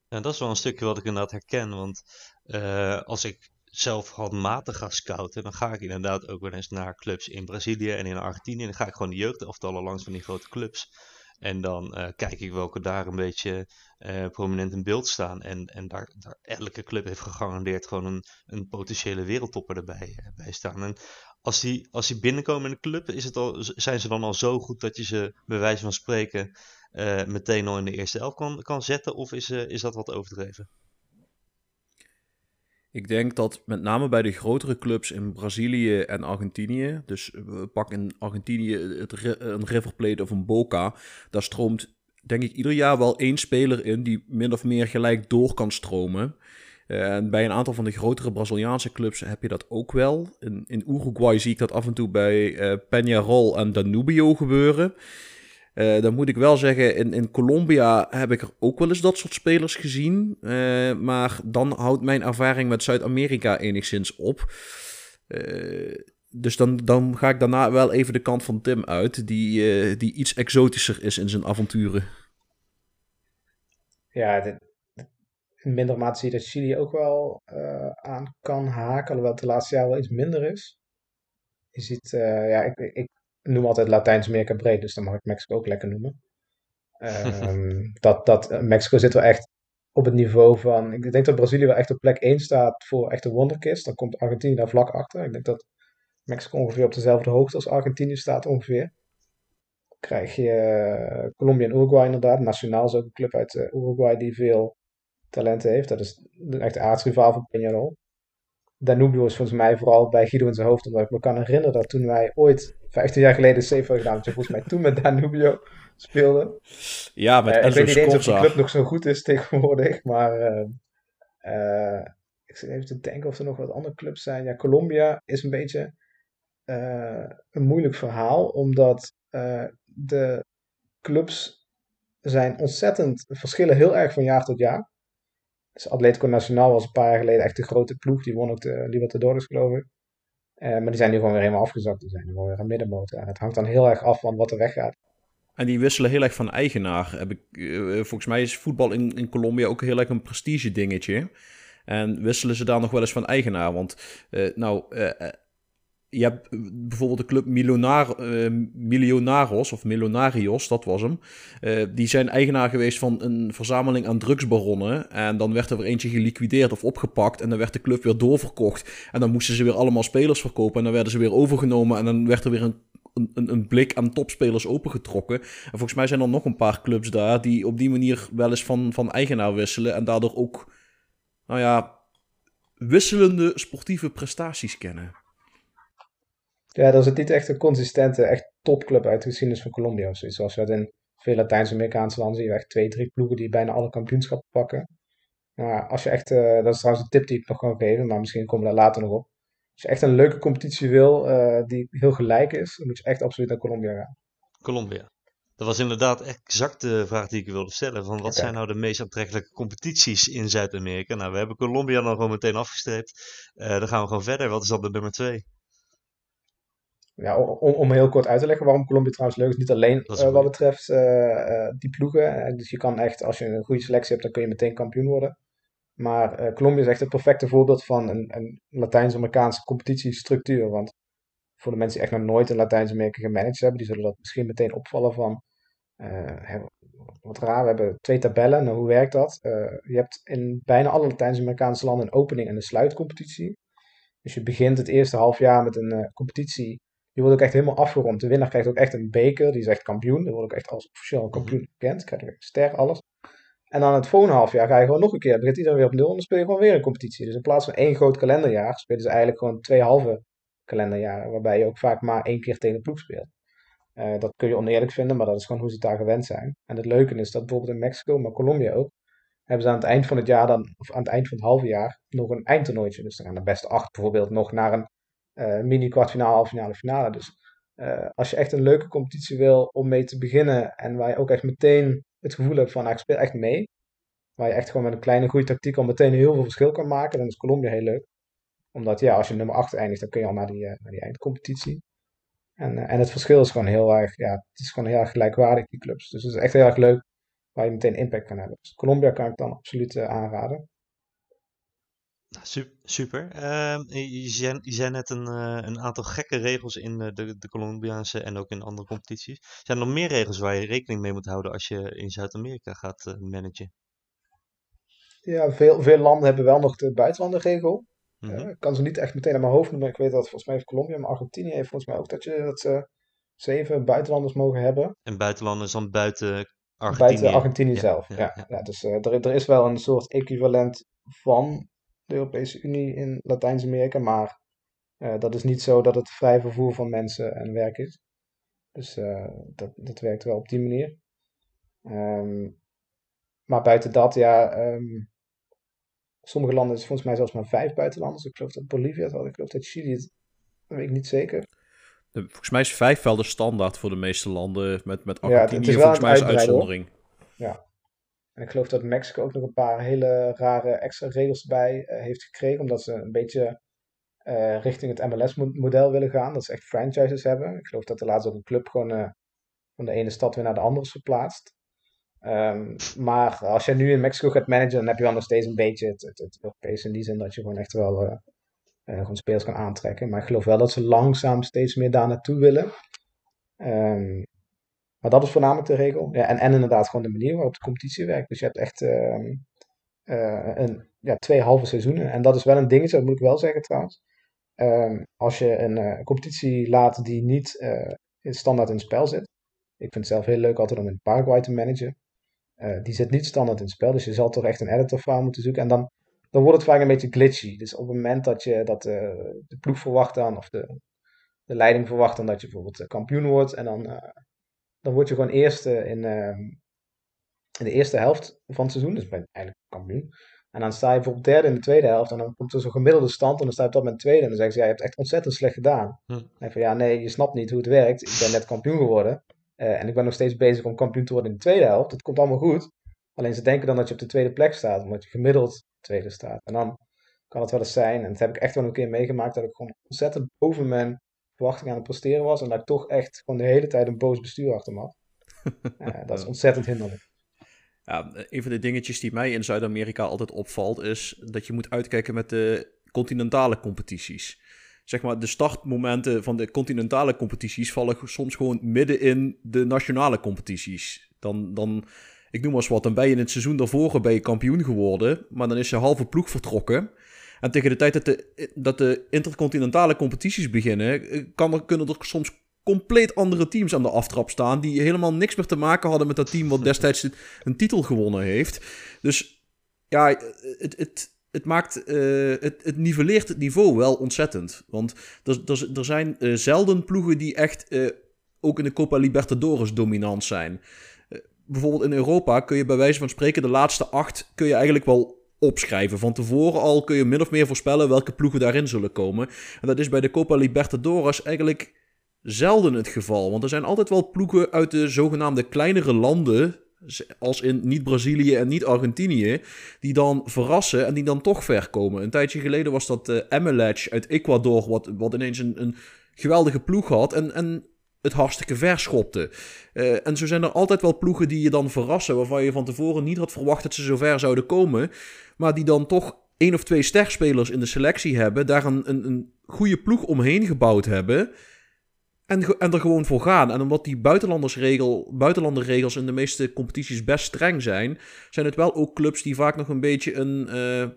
Ja, dat is wel een stukje wat ik inderdaad herken. Want eh, als ik zelf handmatig ga scouten, dan ga ik inderdaad ook wel eens naar clubs in Brazilië en in Argentinië. En dan ga ik gewoon de jeugdelftallen langs van die grote clubs. En dan eh, kijk ik welke daar een beetje eh, prominent in beeld staan. En, en daar, daar elke club heeft gegarandeerd gewoon een, een potentiële wereldtopper erbij eh, bij staan. En als die, als die binnenkomen in de club, is het al, zijn ze dan al zo goed dat je ze bij wijze van spreken meteen al in de eerste elf kan, kan zetten? Of is, is dat wat overdreven? Ik denk dat met name bij de grotere clubs in Brazilië en Argentinië, dus we pakken in Argentinië het, een River Plate of een Boca, daar stroomt denk ik, ieder jaar wel één speler in die min of meer gelijk door kan stromen. Eh, en bij een aantal van de grotere Braziliaanse clubs heb je dat ook wel. In, in Uruguay zie ik dat af en toe bij uh, Peñarol en Danubio gebeuren. Uh, dan moet ik wel zeggen, in, in Colombia heb ik er ook wel eens dat soort spelers gezien. maar dan houdt mijn ervaring met Zuid-Amerika enigszins op. dus dan, dan ga ik daarna wel even de kant van Tim uit, die, die iets exotischer is in zijn avonturen. Ja, dit, in mindere mate zie je dat Chili ook wel aan kan haken, alhoewel het de laatste jaar wel iets minder is. Je ziet, ja, ik, ik noem altijd Latijns-Amerika breed, dus dan mag ik Mexico ook lekker noemen. Um, dat, dat uh, Mexico zit wel echt op het niveau van. Ik denk dat Brazilië wel echt op plek 1 staat voor echte wonderkist. Dan komt Argentinië daar vlak achter. Ik denk dat Mexico ongeveer op dezelfde hoogte als Argentinië staat ongeveer. Krijg je Colombia en Uruguay inderdaad. Nationaal is ook een club uit Uruguay die veel talenten heeft. Dat is echt aardsrivaal van Peñarol. Danubio is volgens mij vooral bij Guido in zijn hoofd, omdat ik me kan herinneren dat toen wij ooit 15 jaar geleden safe gedaan, je volgens mij toen met Danubio speelde. Ja, met uh, Ik weet niet eens of die club nog zo goed is tegenwoordig, maar uh, uh, ik zit even te denken of er nog wat andere clubs zijn. Ja, Colombia is een beetje een moeilijk verhaal, omdat de clubs zijn ontzettend, verschillen heel erg van jaar tot jaar. Dus Atletico Nacional was een paar jaar geleden echt de grote ploeg. Die won ook de Libertadores, geloof ik. Uh, maar die zijn nu gewoon weer helemaal afgezakt. Die zijn nu gewoon weer een middenmotor. En het hangt dan heel erg af van wat er weggaat. En die wisselen heel erg van eigenaar. Heb ik, uh, volgens mij is voetbal in, in Colombia ook heel erg een prestige dingetje. En wisselen ze daar nog wel eens van eigenaar. Want uh, nou, je hebt bijvoorbeeld de club uh, Milionaros, of Milionarios, dat was hem. Uh, die zijn eigenaar geweest van een verzameling aan drugsbaronnen. En dan werd er weer eentje geliquideerd of opgepakt. En dan werd de club weer doorverkocht. En dan moesten ze weer allemaal spelers verkopen. En dan werden ze weer overgenomen. En dan werd er weer een, een, een blik aan topspelers opengetrokken. En volgens mij zijn er nog een paar clubs daar die op die manier wel eens van, van eigenaar wisselen. En daardoor ook, nou ja, wisselende sportieve prestaties kennen. Ja, dat is niet echt een consistente, echt topclub uit de geschiedenis van Colombia of zoiets. Zoals we dat in veel Latijns-Amerikaanse landen zien, we echt twee, drie ploegen die bijna alle kampioenschappen pakken. Maar als je echt, uh, dat is trouwens een tip die ik nog kan geven, maar misschien komen we daar later nog op. Als je echt een leuke competitie wil, uh, die heel gelijk is, dan moet je echt absoluut naar Colombia gaan. Colombia. Dat was inderdaad exact de vraag die ik wilde stellen. Van wat okay. zijn nou de meest aantrekkelijke competities in Zuid-Amerika? Nou, we hebben Colombia dan gewoon meteen afgestreept. Uh, dan gaan we gewoon verder. Wat is dan de nummer twee? Ja, om, om heel kort uit te leggen waarom Colombia trouwens leuk is. Niet alleen uh, wat betreft uh, die ploegen. Dus je kan echt, als je een goede selectie hebt, dan kun je meteen kampioen worden. Maar uh, Colombia is echt het perfecte voorbeeld van een, een Latijns-Amerikaanse competitiestructuur. Want voor de mensen die echt nog nooit in Latijns-Amerika gemanaged hebben, die zullen dat misschien meteen opvallen van... wat raar, we hebben twee tabellen. Nou, hoe werkt dat? je hebt in bijna alle Latijns-Amerikaanse landen een opening en een sluitcompetitie. Dus je begint het eerste half jaar met een competitie die wordt ook echt helemaal afgerond. De winnaar krijgt ook echt een beker. Die is echt kampioen. Die wordt ook echt als officieel kampioen gekend. Krijg je een ster, alles. En dan het volgende half jaar ga je gewoon nog een keer. Dan begint iedereen weer op nul. En dan speel je gewoon weer een competitie. Dus in plaats van één groot kalenderjaar spelen ze eigenlijk gewoon twee halve kalenderjaren. Waarbij je ook vaak maar één keer tegen de ploeg speelt. Uh, dat kun je oneerlijk vinden, maar dat is gewoon hoe ze daar gewend zijn. En het leuke is dat bijvoorbeeld in Mexico, maar Colombia ook, hebben ze aan het eind van het jaar dan, of aan het eind van het halve jaar, nog een eindtoernooitje. Dus dan gaan de beste acht bijvoorbeeld nog naar een mini kwartfinale, halve finale, finale. Dus uh, als je echt een leuke competitie wil om mee te beginnen en waar je ook echt meteen het gevoel hebt van, nou, ik speel echt mee. Waar je echt gewoon met een kleine goede tactiek al meteen heel veel verschil kan maken, dan is Colombia heel leuk. Omdat ja, als je nummer 8 eindigt, dan kun je al naar die, uh, naar die eindcompetitie. En, en het verschil is gewoon heel erg, ja, het is gewoon heel erg gelijkwaardig, die clubs. Dus het is echt heel erg leuk waar je meteen impact kan hebben. Dus Colombia kan ik dan absoluut aanraden. Nou, super. Uh, je, zei, je, zei, net een, uh, een, aantal gekke regels in de, de Colombiaanse en ook in andere competities. Zijn er nog meer regels waar je rekening mee moet houden als je in Zuid-Amerika gaat uh, managen? Ja, veel, veel landen hebben wel nog de buitenlandenregel. Mm -hmm. ik kan ze niet echt meteen aan mijn hoofd noemen. Ik weet dat volgens mij heeft Colombia, maar Argentinië heeft volgens mij ook dat je dat ze zeven buitenlanders mogen hebben. En buitenlanders dan buiten Argentinië? Buiten Argentinië ja, zelf, ja. ja. ja dus er, er is wel een soort equivalent van de Europese Unie in Latijns-Amerika, maar uh, dat is niet zo dat het vrij vervoer van mensen en werk is. Dus uh, dat, dat werkt wel op die manier. Ehm, maar buiten dat, ja, ehm, sommige landen is volgens mij zelfs maar vijf buitenlanders. Ik geloof dat Bolivia het had, ik geloof dat Chili het, dat weet ik niet zeker. Volgens mij is vijf wel de standaard voor de meeste landen. Met, met Argentinië volgens mij is uitzondering. Ja. En ik geloof dat Mexico ook nog een paar hele rare extra regels bij eh, heeft gekregen. Omdat ze een beetje eh, richting het MLS-model willen gaan. Dat ze echt franchises hebben. Ik geloof dat er laatst ook een club gewoon eh, van de ene stad weer naar de andere is verplaatst. Ehm, maar als je nu in Mexico gaat managen, dan heb je wel nog steeds een beetje het, het, het Europese in die zin dat je gewoon echt wel gewoon spelers kan aantrekken. Maar ik geloof wel dat ze langzaam steeds meer daar naartoe willen. Ehm, maar dat is voornamelijk de regel. Ja, en, en inderdaad gewoon de manier waarop de competitie werkt. Dus je hebt echt ehm, eh, een, ja, twee halve seizoenen. En dat is wel een dingetje, dat moet ik wel zeggen trouwens. Ehm, als je een eh, competitie laat die niet eh, in standaard in het spel zit. Ik vind het zelf heel leuk altijd om in Paraguay te managen. Die zit niet standaard in het spel, dus je zal toch echt een editor file moeten zoeken. En dan, dan wordt het vaak een beetje glitchy. Dus op het moment dat, je, dat de ploeg verwacht dan, of de, de leiding verwacht dan dat je bijvoorbeeld kampioen wordt. En dan, dan word je gewoon eerste in, ehm, in de eerste helft van het seizoen. Dus ben eigenlijk kampioen. En dan sta je bijvoorbeeld derde in de tweede helft. En dan komt er zo'n gemiddelde stand. En dan sta je op dat moment tweede. En dan zeggen ze, ja, je hebt echt ontzettend slecht gedaan. Hm. En van, ja, nee, je snapt niet hoe het werkt. Ik ben net kampioen geworden. Eh, en ik ben nog steeds bezig om kampioen te worden in de tweede helft. Het komt allemaal goed. Alleen ze denken dan dat je op de tweede plek staat. Omdat je gemiddeld tweede staat. En dan kan het wel eens zijn. En dat heb ik echt wel een keer meegemaakt. Dat ik gewoon ontzettend boven mijn verwachting aan het presteren was. En dat ik toch echt gewoon de hele tijd een boos bestuur achter me had. Dat is ontzettend hinderlijk. Ja, een van de dingetjes die mij in Zuid-Amerika altijd opvalt, is dat je moet uitkijken met de continentale competities. Zeg maar, de startmomenten van de continentale competities vallen soms gewoon midden in de nationale competities. Dan, dan ik noem maar eens wat, dan ben je in het seizoen daarvoor ben je kampioen geworden, maar dan is je halve ploeg vertrokken. En tegen de tijd dat de, dat de intercontinentale competities beginnen, eh, kan er, kunnen er soms compleet andere teams aan de aftrap staan. Die helemaal niks meer te maken hadden met dat team wat destijds een titel gewonnen heeft. Dus ja, het, het, het maakt. eh, het, het nivelleert het niveau wel ontzettend. Want er, er, zijn eh, zelden ploegen die echt eh, ook in de Copa Libertadores dominant zijn. Eh, bijvoorbeeld in Europa kun je bij wijze van spreken de laatste acht kun je eigenlijk wel opschrijven. Van tevoren al kun je min of meer voorspellen welke ploegen daarin zullen komen. En dat is bij de Copa Libertadores eigenlijk zelden het geval. Want er zijn altijd wel ploegen uit de zogenaamde kleinere landen, als in niet Brazilië en niet Argentinië, die dan verrassen en die dan toch ver komen. Een tijdje geleden was dat uh, Emelec uit Ecuador, wat, wat ineens een, een geweldige ploeg had en, en het hartstikke ver schopte. Uh, en zo zijn er altijd wel ploegen die je dan verrassen, waarvan je van tevoren niet had verwacht dat ze zo ver zouden komen, maar die dan toch één of twee sterspelers in de selectie hebben, daar een, een, een goede ploeg omheen gebouwd hebben. En, en er gewoon voor gaan. En omdat die buitenlandersregel, buitenlanderregels in de meeste competities best streng zijn, zijn het wel ook clubs die vaak nog een beetje een. Uh,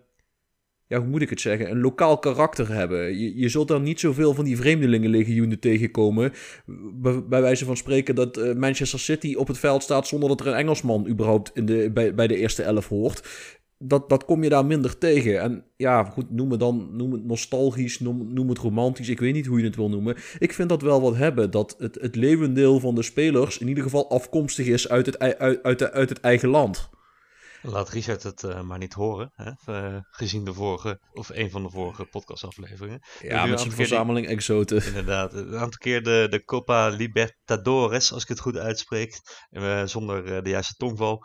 ja, hoe moet ik het zeggen? Een lokaal karakter hebben. Je, je zult dan niet zoveel van die vreemdelingenlegioenen tegenkomen. Bij, wijze van spreken dat uh, Manchester City op het veld staat zonder dat er een Engelsman überhaupt in de, bij, bij de eerste elf hoort dat, dat kom je daar minder tegen. En ja, goed, noem het dan noem het nostalgisch, noem, noem het romantisch. Ik weet niet hoe je het wil noemen. Ik vind dat wel wat hebben. Dat het, het levendeel van de spelers in ieder geval afkomstig is uit het, uit, uit, uit het eigen land. Laat Richard het uh, maar niet horen, hè? Uh, gezien de vorige, of een van de vorige podcastafleveringen. Ja, met zijn verzameling die, exoten. Inderdaad, een aantal keer de, de Copa Libertadores, als ik het goed uitspreek, uh, zonder de juiste tongval,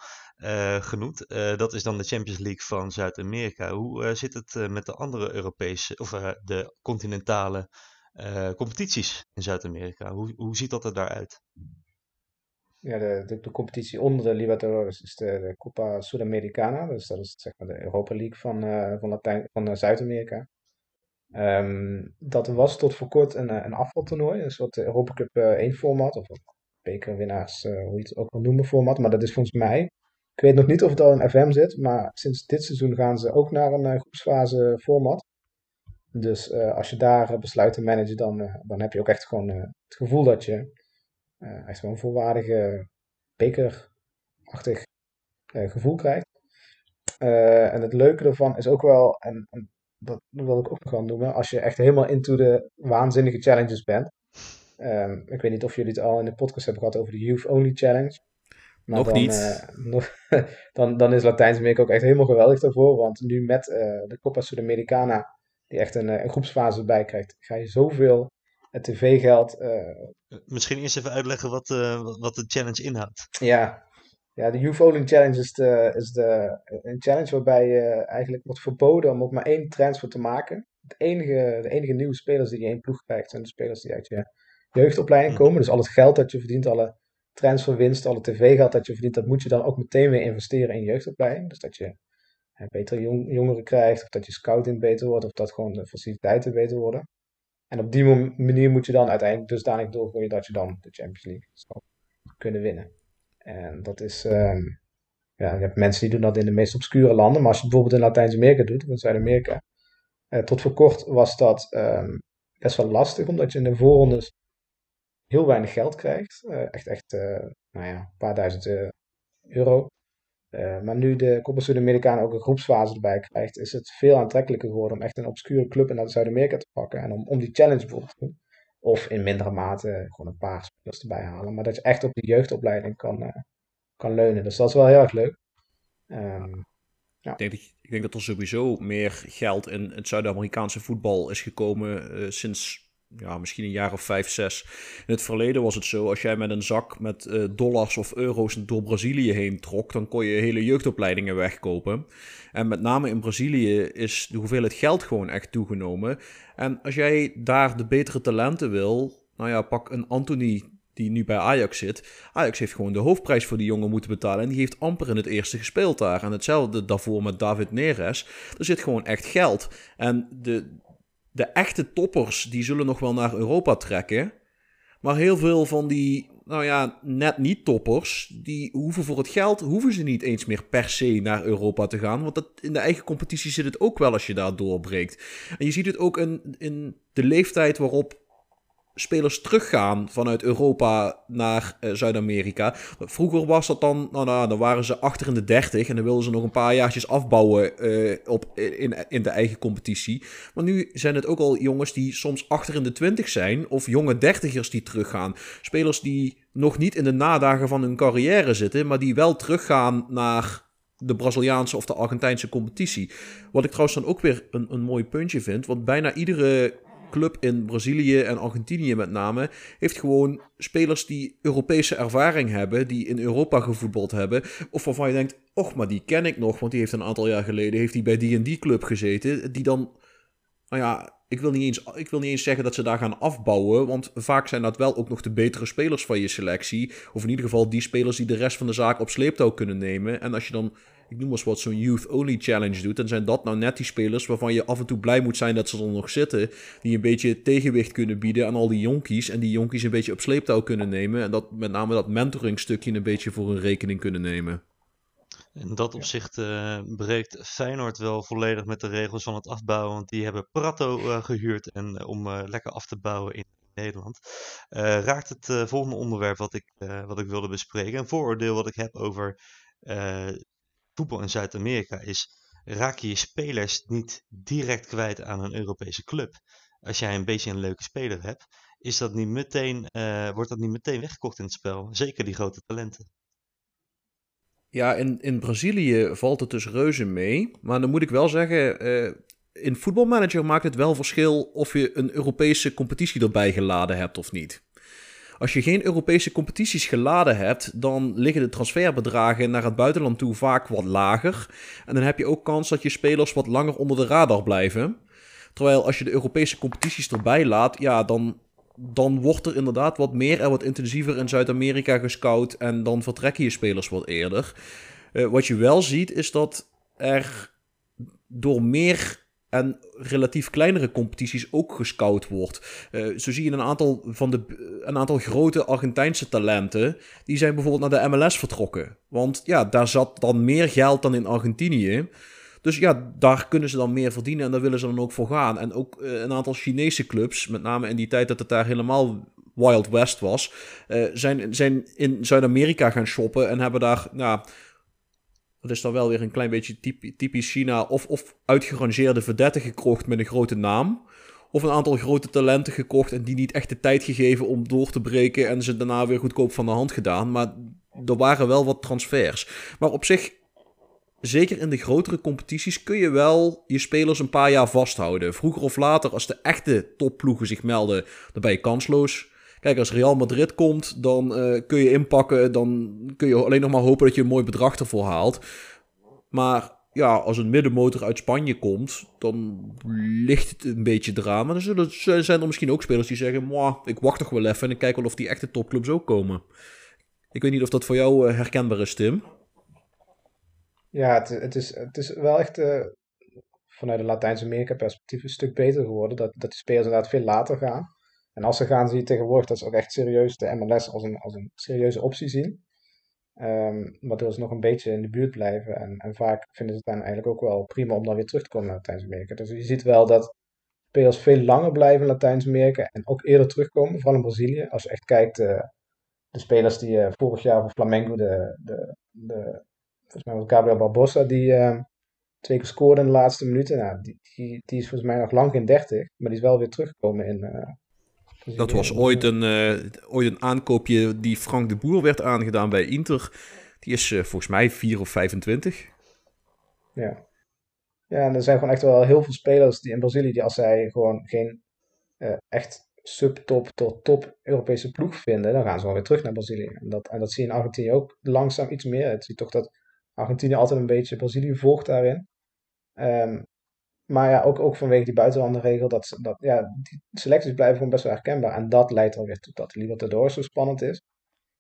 genoemd. Dat is dan de Champions League van Zuid-Amerika. Hoe zit het met de andere Europese of de continentale competities in Zuid-Amerika? Hoe, hoe ziet dat er daaruit? Ja, de, de, competitie onder de Libertadores is de, Copa Sudamericana. Dus dat is zeg maar de Europa League van, van, Latijn, van Zuid-Amerika. Um, dat was tot voor kort een, een afvaltoernooi, een soort Europa Cup 1 format, of bekerwinnaars, hoe je het ook wil noemen, format. Maar dat is volgens mij ik weet nog niet of het al in FM zit, maar sinds dit seizoen gaan ze ook naar een uh, groepsfase format. Dus uh, als je daar uh, besluit te managen, dan, dan heb je ook echt gewoon het gevoel dat je echt gewoon een volwaardige bekerachtig gevoel krijgt. en het leuke ervan is ook wel, en, en, dat wil ik ook nog wel noemen, als je echt helemaal into de waanzinnige challenges bent. Um, ik weet niet of jullie het al in de podcast hebben gehad over de Youth Only Challenge. Maar Nog dan, niet. eh, nog- dan, dan is Latijns-Amerika ook echt helemaal geweldig daarvoor. Want nu met eh, de Copa Sudamericana, die echt een, eh, een groepsfase erbij krijgt, ga je zoveel eh, tv-geld. eh, Misschien eerst even uitleggen wat, eh, wat- wat de challenge inhoudt. ja. ja, de Youth Bowling Challenge is, de, is de, een challenge waarbij je eigenlijk wordt verboden om ook maar één transfer te maken. Het enige, de enige nieuwe spelers die je in ploeg krijgt, zijn de spelers die uit je jeugdopleiding Mhm. komen. Dus al het geld dat je verdient, alle transferwinst, alle tv-geld dat je verdient, dat moet je dan ook meteen weer investeren in je jeugdopleiding. Dus dat je eh, betere jong- jongeren krijgt, of dat je scouting beter wordt, of dat gewoon de faciliteiten beter worden. En op die manier moet je dan uiteindelijk dusdanig doorgroeien dat je dan de Champions League zal kunnen winnen. En dat is, ehm, ja, je hebt mensen die doen dat in de meest obscure landen, maar als je het bijvoorbeeld in Latijns-Amerika doet, of in Zuid-Amerika, eh, tot voor kort was dat ehm, best wel lastig, omdat je in de voorrondes heel weinig geld krijgt. Eh, echt, echt, eh, nou ja, een paar duizend euro. Eh, maar nu de Copa Sudamericana ook een groepsfase erbij krijgt, is het veel aantrekkelijker geworden om echt een obscure club in Zuid-Amerika te pakken. En om, om die challenge bijvoorbeeld te doen. Of in mindere mate gewoon een paar spelers erbij halen. Maar dat je echt op die jeugdopleiding kan, eh, kan leunen. Dus dat is wel heel erg leuk. Ehm, Ik denk, dat, ik denk dat er sowieso meer geld in het Zuid-Amerikaanse voetbal is gekomen eh, sinds ja, misschien een jaar of vijf, zes. In het verleden was het zo, als jij met een zak met eh, dollars of euro's door Brazilië heen trok, dan kon je hele jeugdopleidingen wegkopen. En met name in Brazilië is de hoeveelheid geld gewoon echt toegenomen. En als jij daar de betere talenten wil, nou ja, pak een Anthony die nu bij Ajax zit. Ajax heeft gewoon de hoofdprijs voor die jongen moeten betalen. En die heeft amper in het eerste gespeeld daar. En hetzelfde daarvoor met David Neres. Er zit gewoon echt geld. En de, de echte toppers, die zullen nog wel naar Europa trekken. Maar heel veel van die, nou ja, net niet toppers, die hoeven voor het geld, hoeven ze niet eens meer per se naar Europa te gaan. Want dat, in de eigen competitie zit het ook wel als je daar doorbreekt. En je ziet het ook in, in de leeftijd waarop spelers teruggaan vanuit Europa naar uh, Zuid-Amerika. Vroeger was dat dan, nou, nou, dan waren ze achter in de 30 en dan wilden ze nog een paar jaartjes afbouwen uh, op, in, in de eigen competitie. Maar nu zijn het ook al jongens die soms achter in de 20 zijn of jonge dertigers die teruggaan. Spelers die nog niet in de nadagen van hun carrière zitten, maar die wel teruggaan naar de Braziliaanse of de Argentijnse competitie. Wat ik trouwens dan ook weer een, een mooi puntje vind, want bijna iedere club in Brazilië en Argentinië met name, heeft gewoon spelers die Europese ervaring hebben, die in Europa gevoetbald hebben, of waarvan je denkt, och, maar die ken ik nog, want die heeft een aantal jaar geleden heeft die bij die en die club gezeten, die dan, nou ja, ik wil, niet eens, ik wil niet eens zeggen dat ze daar gaan afbouwen, want vaak zijn dat wel ook nog de betere spelers van je selectie, of in ieder geval die spelers die de rest van de zaak op sleeptouw kunnen nemen, en als je dan ik noem eens wat, zo'n Youth Only Challenge doet, dan zijn dat nou net die spelers waarvan je af en toe blij moet zijn dat ze er nog zitten. Die een beetje tegenwicht kunnen bieden aan al die jonkies. En die jonkies een beetje op sleeptouw kunnen nemen. En dat met name dat mentoring stukje een beetje voor hun rekening kunnen nemen. In dat opzicht uh, breekt Feyenoord wel volledig met de regels van het afbouwen. Want die hebben Prato uh, gehuurd en, uh, om lekker af te bouwen in Nederland. raakt het volgende onderwerp wat ik, wat ik wilde bespreken. Een vooroordeel wat ik heb over voetbal in Zuid-Amerika is, raak je je spelers niet direct kwijt aan een Europese club. Als jij een beetje een leuke speler hebt, is dat niet meteen, uh, wordt dat niet meteen weggekocht in het spel. Zeker die grote talenten. Ja, in, in Brazilië valt het dus reuze mee. Maar dan moet ik wel zeggen, uh, in voetbalmanager maakt het wel verschil of je een Europese competitie erbij geladen hebt of niet. Als je geen Europese competities geladen hebt, dan liggen de transferbedragen naar het buitenland toe vaak wat lager. En dan heb je ook kans dat je spelers wat langer onder de radar blijven. Terwijl als je de Europese competities erbij laat, ja, dan, dan wordt er inderdaad wat meer en wat intensiever in Zuid-Amerika gescout. En dan vertrekken je spelers wat eerder. Uh, wat je wel ziet, is dat er door meer en relatief kleinere competities ook gescout wordt. Uh, zo zie je een aantal van de een aantal grote Argentijnse talenten. Die zijn bijvoorbeeld naar de MLS vertrokken. Want ja, daar zat dan meer geld dan in Argentinië. Dus ja, daar kunnen ze dan meer verdienen en daar willen ze dan ook voor gaan. En ook uh, een aantal Chinese clubs, met name in die tijd dat het daar helemaal Wild West was, uh, zijn, zijn in Zuid-Amerika gaan shoppen en hebben daar. Nou, dat is dan wel weer een klein beetje typisch China. Of, of uitgerangeerde verdetten gekocht met een grote naam. Of een aantal grote talenten gekocht en die niet echt de tijd gegeven om door te breken. En ze daarna weer goedkoop van de hand gedaan. Maar er waren wel wat transfers. Maar op zich, zeker in de grotere competities, kun je wel je spelers een paar jaar vasthouden. Vroeger of later, als de echte topploegen zich melden, dan ben je kansloos. Kijk, als Real Madrid komt, dan uh, kun je inpakken. Dan kun je alleen nog maar hopen dat je een mooi bedrag ervoor haalt. Maar ja, als een middenmotor uit Spanje komt, dan ligt het een beetje. Maar dan zijn er misschien ook spelers die zeggen: ik wacht toch wel even en ik kijk wel of die echte topclubs ook komen. Ik weet niet of dat voor jou uh, herkenbaar is, Tim. Ja, het, is, het is wel echt uh, vanuit een Latijns-Amerika perspectief een stuk beter geworden. Dat, dat de spelers inderdaad veel later gaan. En als ze gaan, zie je tegenwoordig dat ze ook echt serieus de MLS als een, als een serieuze optie zien. Um, waardoor ze nog een beetje in de buurt blijven. En, en vaak vinden ze het dan eigenlijk ook wel prima om dan weer terug te komen naar Latijns-Amerika. Dus je ziet wel dat spelers veel langer blijven in Latijns-Amerika en ook eerder terugkomen, vooral in Brazilië. Als je echt kijkt, uh, de spelers die uh, vorig jaar voor Flamengo, de, de, de, volgens mij was Gabriel Barbosa, die uh, twee keer scoorde in de laatste minuten. Nou, die, die, die, is volgens mij nog lang geen 30, maar die is wel weer teruggekomen in, dat was ooit een, uh, ooit een aankoopje die Frank de Boer werd aangedaan bij Inter. Die is uh, volgens mij 4 of 25. Ja. Ja, en er zijn gewoon echt wel heel veel spelers die in Brazilië, die als zij gewoon geen uh, echt subtop tot top Europese ploeg vinden, dan gaan ze wel weer terug naar Brazilië. En dat, en dat zie je in Argentinië ook langzaam iets meer. Het ziet toch dat Argentinië altijd een beetje Brazilië volgt daarin. Um, maar ja, ook, ook vanwege die buitenlandenregel, dat, dat, ja, die selecties blijven gewoon best wel herkenbaar. En dat leidt alweer tot dat Libertadores zo spannend is.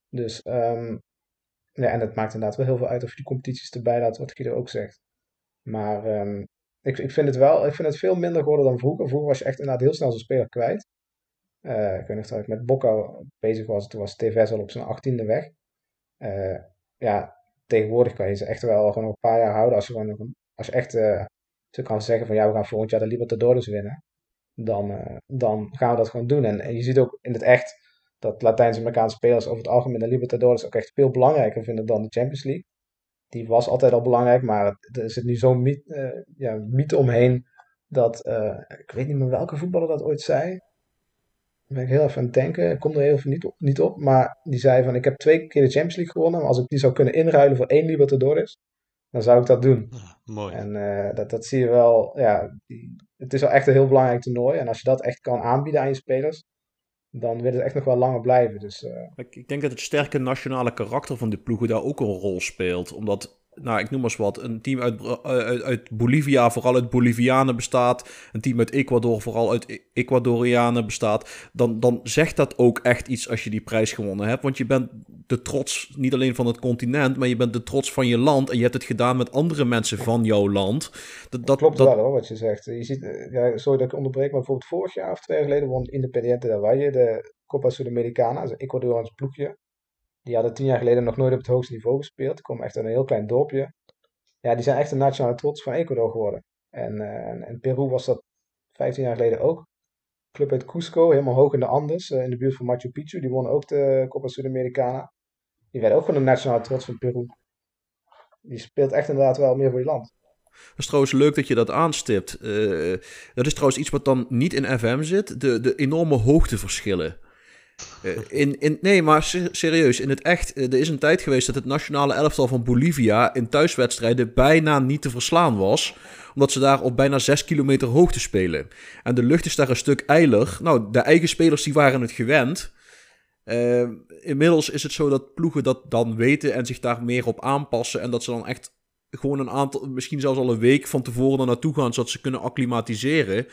Dus, um, ja, en het maakt inderdaad wel heel veel uit of je die competities erbij laat, wat Guido ook zegt. Maar um, ik, ik vind het wel, ik vind het veel minder geworden dan vroeger. Vroeger was je echt inderdaad heel snel zo'n speler kwijt. Uh, ik weet nog dat ik met Bocca bezig was, toen was TVS al op zijn achttiende weg. Uh, ja, tegenwoordig kan je ze echt wel gewoon een paar jaar houden als je, gewoon, als je echt... Uh, ze kan zeggen van ja, we gaan volgend jaar de Libertadores winnen. Dan, uh, dan gaan we dat gewoon doen. En, je ziet ook in het echt dat Latijns-Amerikaanse spelers over het algemeen de Libertadores ook echt veel belangrijker vinden dan de Champions League. Die was altijd al belangrijk, maar er zit nu zo'n mythe, uh, ja, mythe omheen dat, uh, ik weet niet meer welke voetballer dat ooit zei. Daar ben ik heel even aan het denken, ik kom er heel even niet op, niet op. Maar die zei van, ik heb twee keer de Champions League gewonnen, maar als ik die zou kunnen inruilen voor één Libertadores, dan zou ik dat doen. mooi. En uh, dat, dat zie je wel, ja, het is wel echt een heel belangrijk toernooi. En als je dat echt kan aanbieden aan je spelers, dan wil het echt nog wel langer blijven. Dus, uh... ik, ik denk dat het sterke nationale karakter van de ploegen daar ook een rol speelt. Omdat nou, ik noem maar eens wat, een team uit, eh, uit, uit, Bolivia vooral uit Bolivianen bestaat, een team uit Ecuador vooral uit e-, Ecuadorianen bestaat, dan, dan zegt dat ook echt iets als je die prijs gewonnen hebt. Want je bent de trots niet alleen van het continent, maar je bent de trots van je land en je hebt het gedaan met andere mensen van jouw land. Dat, dat klopt dat... wel hoor, wat je zegt. Je ziet, eh, ja, sorry dat ik onderbreek, maar bijvoorbeeld vorig jaar of twee jaar geleden won Independiente del Valle de Copa Sudamericana, dat is een Ecuadoriaans ploegje. Die hadden tien jaar geleden nog nooit op het hoogste niveau gespeeld. Die komen echt uit een heel klein dorpje. Ja, die zijn echt een nationale trots van Ecuador geworden. En, uh, en, Peru was dat 15 jaar geleden ook. Club uit Cusco, helemaal hoog in de Andes, uh, in de buurt van Machu Picchu. Die wonnen ook de Copa Sudamericana. Die werden ook gewoon een nationale trots van Peru. Die speelt echt inderdaad wel meer voor je land. Dat is trouwens leuk dat je dat aanstipt. Uh, dat is trouwens iets wat dan niet in FM zit. De, de enorme hoogteverschillen. Eh, in, in, nee, maar serieus, in het echt, eh, er is een tijd geweest dat het nationale elftal van Bolivia in thuiswedstrijden bijna niet te verslaan was. Omdat ze daar op bijna 6 kilometer hoogte spelen. En de lucht is daar een stuk eiler. Nou, de eigen spelers die waren het gewend. Uh, inmiddels is het zo dat ploegen dat dan weten en zich daar meer op aanpassen. En dat ze dan echt gewoon een aantal, misschien zelfs al een week van tevoren er naartoe gaan, zodat ze kunnen acclimatiseren.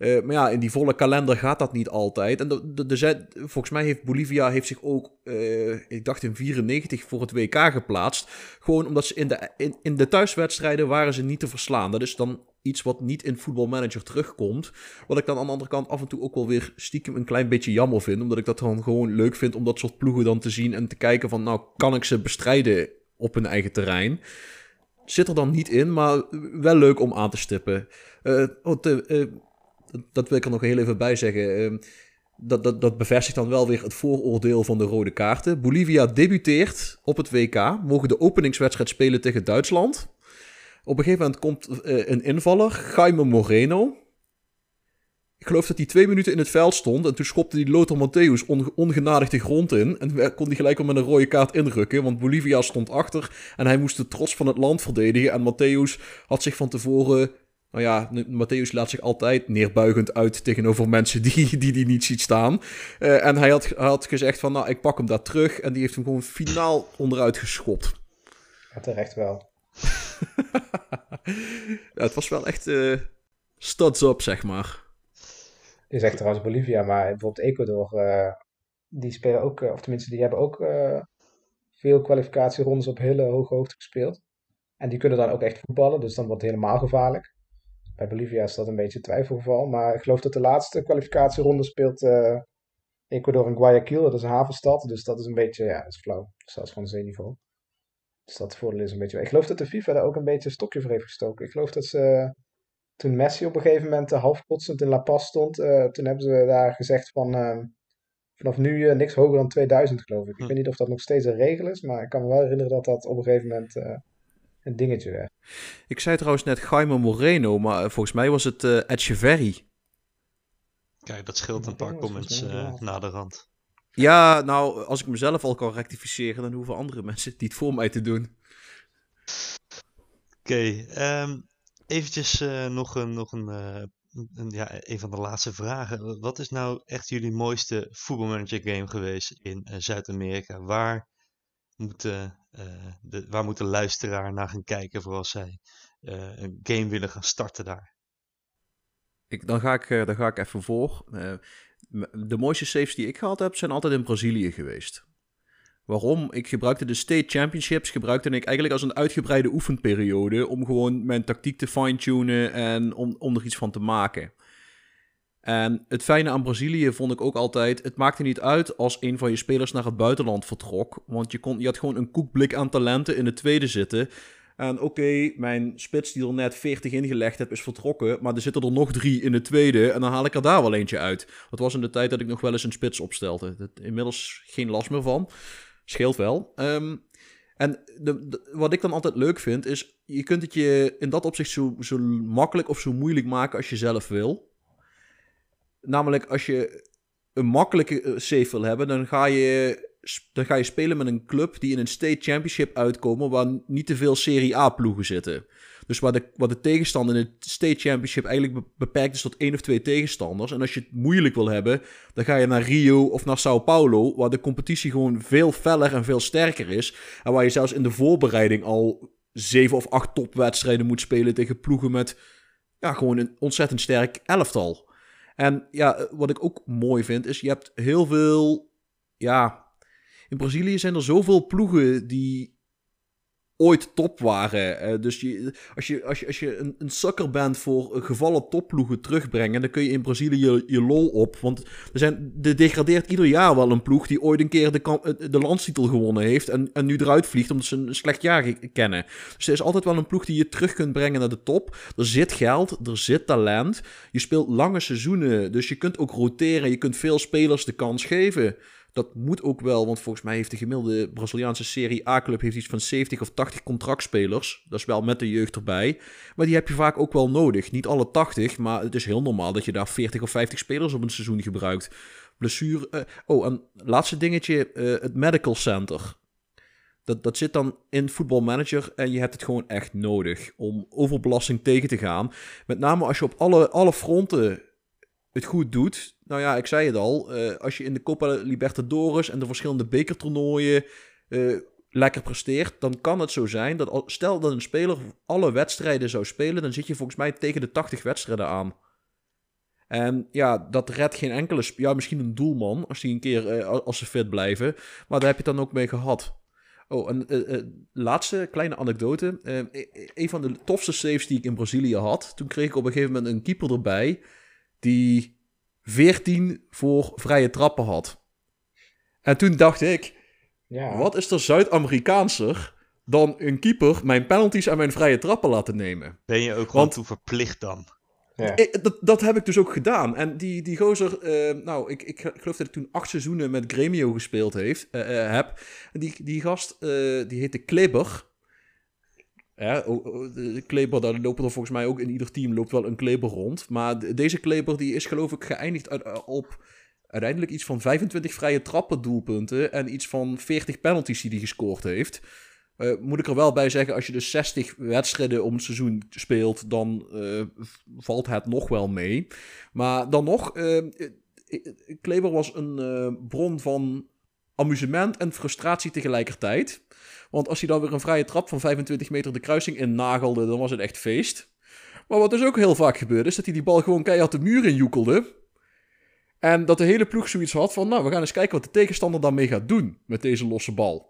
Uh, maar ja, in die volle kalender gaat dat niet altijd. En de, de, volgens mij heeft Bolivia heeft zich ook, uh, ik dacht in 94 voor het WK geplaatst. Gewoon omdat ze in de, in, in de thuiswedstrijden waren ze niet te verslaan. Dat is dan iets wat niet in voetbalmanager terugkomt. Wat ik dan aan de andere kant af en toe ook wel weer stiekem een klein beetje jammer vind. Omdat ik dat dan gewoon leuk vind om dat soort ploegen dan te zien en te kijken van nou kan ik ze bestrijden op hun eigen terrein. Zit er dan niet in, maar wel leuk om aan te stippen. Uh, dat wil ik er nog heel even bij zeggen. Ehm, dat, dat, dat bevestigt dan wel weer het vooroordeel van de rode kaarten. Bolivia debuteert op het WK, mogen de openingswedstrijd spelen tegen Duitsland. Op een gegeven moment komt uh, een invaller, Jaime Moreno. Ik geloof dat hij twee minuten in het veld stond. En toen schopte die Lothar Matthäus on, ongenadig de grond in. En kon hij gelijk al met een rode kaart inrukken. Want Bolivia stond achter. En hij moest de trots van het land verdedigen. En Matthäus had zich van tevoren. Nou ja, Matthäus laat zich altijd neerbuigend uit tegenover mensen die die, die niet ziet staan. Uh, en hij had, had gezegd van, nou, ik pak hem daar terug. En die heeft hem gewoon finaal onderuit geschopt. Ja, terecht wel. ja, het was wel echt uh, studs up, zeg maar. Je zegt trouwens Bolivia, maar bijvoorbeeld Ecuador, uh, die spelen ook, of tenminste, die hebben ook veel kwalificatierondes op hele hoge hoogte gespeeld. En die kunnen dan ook echt voetballen, dus dan wordt het helemaal gevaarlijk. Bij Bolivia is dat een beetje twijfelgeval, maar ik geloof dat de laatste kwalificatieronde speelt Ecuador in Guayaquil, dat is een havenstad, dus dat is een beetje, ja, dat is flauw. Dus dat is gewoon zeeniveau. Dus dat voordeel is een beetje. Ik geloof dat de FIFA daar ook een beetje een stokje voor heeft gestoken. Ik geloof dat ze. Toen Messi op een gegeven moment uh, half in La Paz stond, uh, toen hebben ze daar gezegd van. Uh, vanaf nu uh, niks hoger dan 2000, geloof ik. Ik hm. weet niet of dat nog steeds een regel is, maar ik kan me wel herinneren dat dat op een gegeven moment een dingetje werd. Ik zei trouwens net Jaime Moreno, maar volgens mij was het uh, Echeverry. Kijk, dat scheelt een paar comments na de rand. Ja, nou, als ik mezelf al kan rectificeren, dan hoeven andere mensen het niet voor mij te doen. Oké, okay, um, eventjes uh, nog, een, nog een, uh, een, ja, een van de laatste vragen. Wat is nou echt jullie mooiste voetbalmanager game geweest in uh, Zuid-Amerika? Waar moet, de, waar moet de luisteraar naar gaan kijken voor als zij een game willen gaan starten daar? Ik, dan, ga ik, dan ga ik even voor de mooiste saves die ik gehad heb, zijn altijd in Brazilië geweest. Waarom? Ik gebruikte de State Championships, gebruikte ik eigenlijk als een uitgebreide oefenperiode om gewoon mijn tactiek te fine-tunen en om, om er iets van te maken. En het fijne aan Brazilië vond ik ook altijd, het maakte niet uit als een van je spelers naar het buitenland vertrok, want je, kon, je had gewoon een koekblik aan talenten in de tweede zitten. En oké, mijn spits die er net 40 ingelegd heb is vertrokken. Maar er zitten er nog drie in de tweede. En dan haal ik er daar wel eentje uit. Dat was in de tijd dat ik nog wel eens een spits opstelde. Dat, inmiddels geen last meer van. Scheelt wel. Ehm, en de, wat ik dan altijd leuk vind is... Je kunt het je in dat opzicht zo, zo makkelijk of zo moeilijk maken als je zelf wil. Namelijk als je een makkelijke eh, save wil hebben... dan ga je dan ga je spelen met een club die in een state championship uitkomen waar niet te veel Serie A ploegen zitten. Dus waar de, waar de tegenstander in het state championship eigenlijk beperkt is tot één of twee tegenstanders. En als je het moeilijk wil hebben, dan ga je naar Rio of naar Sao Paulo, waar de competitie gewoon veel feller en veel sterker is. En waar je zelfs in de voorbereiding al zeven of acht topwedstrijden moet spelen tegen ploegen met ja, gewoon een ontzettend sterk elftal. En ja, wat ik ook mooi vind, is je hebt heel veel ja, in Brazilië zijn er zoveel ploegen die ooit top waren. Dus je, als je, als je, als je een, een sukker bent voor gevallen topploegen terugbrengen, dan kun je in Brazilië je, je lol op. Want er, zijn, er degradeert ieder jaar wel een ploeg die ooit een keer de, de landstitel gewonnen heeft en, en nu eruit vliegt omdat ze een slecht jaar kennen. Dus er is altijd wel een ploeg die je terug kunt brengen naar de top. Er zit geld, er zit talent. Je speelt lange seizoenen, dus je kunt ook roteren. Je kunt veel spelers de kans geven. Dat moet ook wel, want volgens mij heeft de gemiddelde Braziliaanse Serie A-club iets van 70 of 80 contractspelers. Dat is wel met de jeugd erbij. Maar die heb je vaak ook wel nodig. Niet alle 80, maar het is heel normaal dat je daar 40 of 50 spelers op een seizoen gebruikt. Blessure. Uh, oh, een laatste dingetje: uh, het Medical Center. Dat, dat zit dan in voetbalmanager en je hebt het gewoon echt nodig om overbelasting tegen te gaan. Met name als je op alle, alle fronten het goed doet. Nou ja, ik zei het al. Uh, als je in de Copa Libertadores en de verschillende bekertoernooien uh, lekker presteert, dan kan het zo zijn dat stel dat een speler alle wedstrijden zou spelen, dan zit je volgens mij tegen de 80 wedstrijden aan. En ja, dat redt geen enkele... Ja, misschien een doelman, als die een keer, uh, als ze fit blijven. Maar daar heb je het dan ook mee gehad. Oh, een laatste kleine anekdote. E-, een van de tofste saves die ik in Brazilië had. Toen kreeg ik op een gegeven moment een keeper erbij die 14 voor vrije trappen had. En toen dacht ik, ja. wat is er Zuid-Amerikaanser dan een keeper mijn penalties en mijn vrije trappen laten nemen? Ben je ook gewoon toe verplicht dan? Ja. dat, dat heb ik dus ook gedaan. En die, die gozer, uh, nou, ik, ik, geloof dat ik toen acht seizoenen met Gremio gespeeld heeft, uh, uh, heb. En die, die gast, die heette Kleber. Kleber, daar lopen er volgens mij ook in ieder team loopt wel een kleber rond. Maar deze kleber die is geloof ik geëindigd op uiteindelijk iets van 25 vrije trappen doelpunten en iets van 40 penalties die hij gescoord heeft. Uh, moet ik er wel bij zeggen, als je dus 60 wedstrijden om het seizoen speelt, dan uh, valt het nog wel mee. Maar dan nog, uh, Kleber was een bron van amusement en frustratie tegelijkertijd. Want als hij dan weer een vrije trap van 25 meter de kruising in nagelde, dan was het echt feest. Maar wat dus ook heel vaak gebeurde, is dat hij die bal gewoon keihard de muur in joekelde. En dat de hele ploeg zoiets had van, nou, we gaan eens kijken wat de tegenstander daarmee gaat doen met deze losse bal.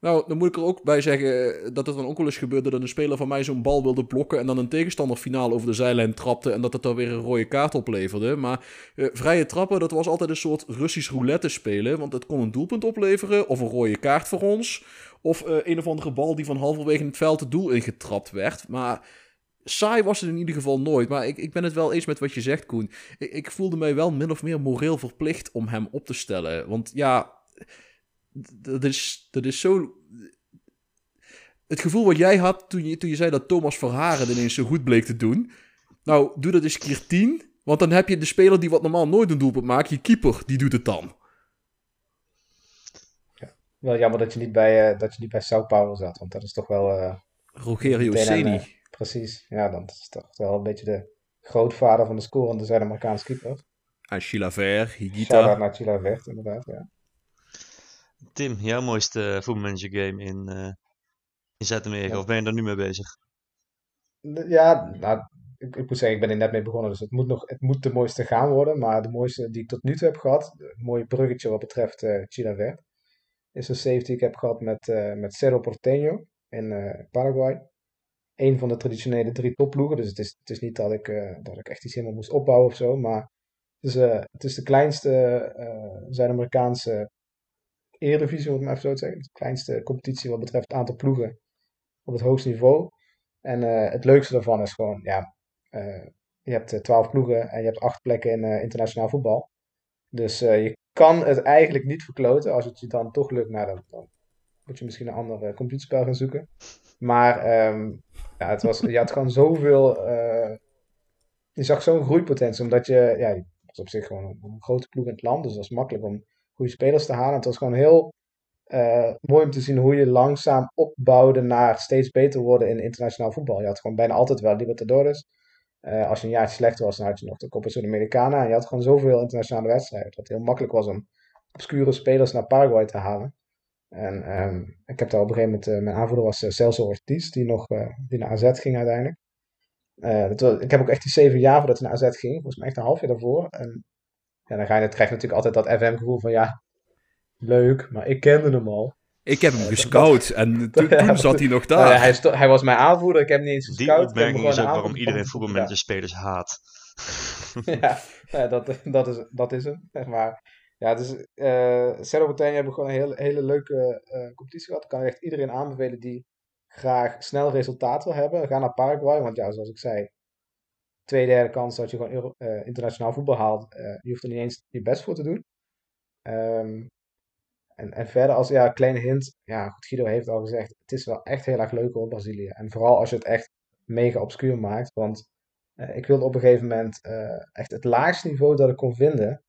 Nou, dan moet ik er ook bij zeggen dat het dan ook wel eens gebeurde dat een speler van mij zo'n bal wilde blokken en dan een tegenstander finaal over de zijlijn trapte en dat het dan weer een rode kaart opleverde. Maar eh, vrije trappen, dat was altijd een soort Russisch roulette spelen, want het kon een doelpunt opleveren of een rode kaart voor ons. Of uh, een of andere bal die van halverwege het veld het doel ingetrapt werd. Maar saai was het in ieder geval nooit. Maar ik, ik ben het wel eens met wat je zegt, Koen. Ik, ik voelde mij wel min of meer moreel verplicht om hem op te stellen. Want ja, dat is, dat is zo. Het gevoel wat jij had toen je, toen je zei dat Thomas Verharen ineens zo goed bleek te doen. Nou, doe dat eens keer tien. Want dan heb je de speler die wat normaal nooit een doelpunt maakt, je keeper, die doet het dan. Ja, wel jammer dat je niet bij, uh, dat je niet bij Sao Paulo zat, want dat is toch wel... Uh, Rogerio Ceni. Uh, precies, ja, dan is toch wel een beetje de grootvader van de scorende Zuid-Amerikaanse keeper. En Chilaver, Higuita. Shout-out naar Chilaver, inderdaad, ja. Tim, jouw mooiste voetbalmanager game in, uh, in Zuid-Amerika, of ben je daar nu mee bezig? Ja, nou, ik, ik, moet zeggen, ik ben er net mee begonnen, dus het moet, nog, het moet de mooiste gaan worden. Maar de mooiste die ik tot nu toe heb gehad, een mooi bruggetje wat betreft uh, Chile is een safety die ik heb gehad met, uh, met Cerro Porteño in uh, Paraguay. Een van de traditionele drie topploegen, dus het is, het is niet dat ik, dat ik echt iets helemaal moest opbouwen of zo, maar het is, het is de kleinste Zuid-Amerikaanse Eredivisie, om het maar even zo te zeggen. De kleinste competitie wat betreft het aantal ploegen op het hoogste niveau. En uh, het leukste daarvan is gewoon, ja, uh, je hebt twaalf ploegen en je hebt acht plekken in internationaal voetbal. Dus je kan het eigenlijk niet verkloten. Als het je dan toch lukt, nou, dan, moet je misschien een ander competitiespel gaan zoeken. Maar um, ja, het was, je had gewoon zoveel. je zag zo'n groeipotentie, omdat je, ja, was op zich gewoon een, een grote ploeg in het land. Dus dat was makkelijk om goede spelers te halen. Het was gewoon heel uh, mooi om te zien hoe je langzaam opbouwde naar steeds beter worden in internationaal voetbal. Je had gewoon bijna altijd wel Libertadores. Uh, als je een jaartje slechter was, dan had je nog de Copa Sudamericana. En je had gewoon zoveel internationale wedstrijden. Dat het heel makkelijk was om obscure spelers naar Paraguay te halen. En um, ik heb daar op een gegeven moment, uh, mijn aanvoerder was Celso Ortiz, die nog die naar AZ ging uiteindelijk. Ik heb ook echt die zeven jaar voordat hij naar AZ ging, volgens mij echt een half jaar daarvoor. Ja, dan ga je, krijg je natuurlijk altijd dat FM-gevoel van ja, leuk, maar ik kende hem al. Ik heb hem gescout en toen, zat hij nog daar. Ja, hij, hij, was mijn aanvoerder, ik heb hem niet eens gescout. Die opmerking is ook waarom iedereen voetbalmanager spelers haat. ja, ja, dat, dat, is, dat is hem, zeg maar. Ja, dus uh, Cerro hebben gewoon een hele, hele leuke uh, competitie gehad. Ik kan echt iedereen aanbevelen die graag snel resultaat wil hebben. Ga naar Paraguay, want ja, zoals ik zei, twee derde kans dat je gewoon uh, internationaal voetbal haalt. Uh, je hoeft er niet eens je best voor te doen. Um, en, en verder als ja, kleine hint. Ja, Guido heeft al gezegd. Het is wel echt heel erg leuk op Brazilië. En vooral als je het echt mega obscuur maakt. Want uh, ik wilde op een gegeven moment echt het laagste niveau dat ik kon vinden.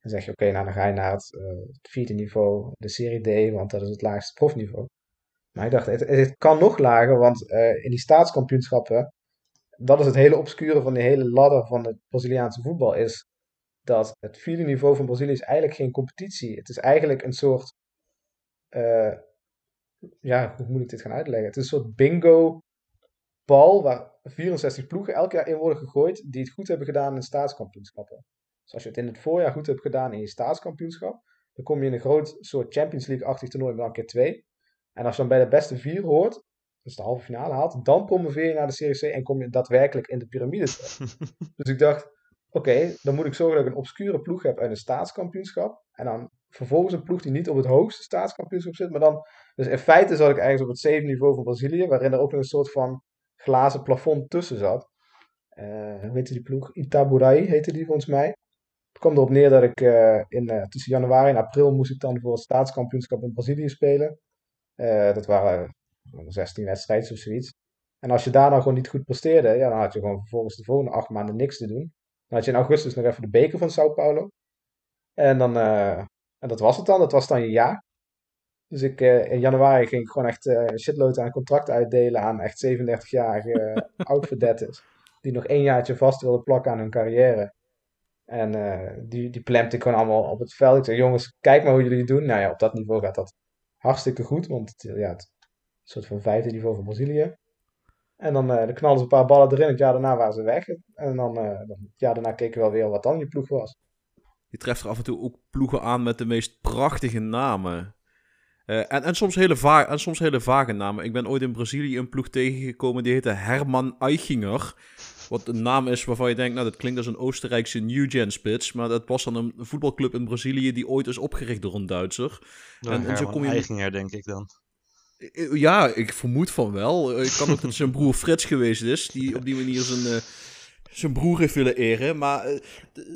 Dan zeg je, oké, nou dan ga je naar het, het, vierde niveau, de Serie D, want dat is het laagste profniveau. Maar ik dacht, het, het kan nog lager, want in die staatskampioenschappen dat is het hele obscure van de hele ladder van het Braziliaanse voetbal. Is dat het vierde niveau van Brazilië is eigenlijk geen competitie. Het is eigenlijk een soort. Uh, ja, hoe moet ik dit gaan uitleggen? Het is een soort bingo-bal waar 64 ploegen elk jaar in worden gegooid. die het goed hebben gedaan in staatskampioenschappen. Dus als je het in het voorjaar goed hebt gedaan in je staatskampioenschap. dan kom je in een groot soort Champions League-achtig toernooi, maar dan keer twee. En als je dan bij de beste vier hoort, dus de halve finale haalt, dan promoveer je naar de Serie C en kom je daadwerkelijk in de piramide dus ik dacht, oké, dan moet ik zorgen dat ik een obscure ploeg heb uit een staatskampioenschap. En dan vervolgens een ploeg die niet op het hoogste staatskampioenschap zit, maar dan... Dus in feite zat ik ergens op het zevende niveau van Brazilië, waarin er ook een soort van glazen plafond tussen zat. Uh, hoe heette die ploeg? Itaburai heette die volgens mij. Het kwam erop neer dat ik uh, in, uh, tussen januari en april moest ik dan voor het staatskampioenschap in Brazilië spelen. dat waren 16 wedstrijden of zoiets. En als je daar dan gewoon niet goed presteerde, ja, dan had je gewoon vervolgens de volgende acht maanden niks te doen. Dan had je in augustus nog even de beker van Sao Paulo. En dan, uh, en dat was het dan, dat was dan je jaar. Dus ik, uh, in januari ging ik gewoon echt uh, shitload aan contracten uitdelen aan echt 37-jarige oud-verdetters. Die nog één jaartje vast wilden plakken aan hun carrière. En die, die plemte ik gewoon allemaal op het veld. Ik zei, jongens, kijk maar hoe jullie het doen. Nou ja, op dat niveau gaat dat hartstikke goed. Want het, ja, het soort van vijfde niveau van Brazilië. En dan, uh, dan knalden ze een paar ballen erin. Het jaar daarna waren ze weg. En dan, uh, dan het jaar daarna keken we wel weer wat dan je ploeg was. Je treft er af en toe ook ploegen aan met de meest prachtige namen. Uh, en, en, soms hele va en soms hele vage namen. Ik ben ooit in Brazilië een ploeg tegengekomen die heette Herman Eichinger. Wat een naam is waarvan je denkt, nou dat klinkt als een Oostenrijkse New Gen spits. Maar dat was dan een voetbalclub in Brazilië die ooit is opgericht door een Duitser. en, en, zo kom je... Eichinger denk ik dan. Ja, ik vermoed van wel. Ik kan ook dat zijn broer Frits geweest is, die op die manier zijn, uh, zijn broer heeft willen eren. Maar uh,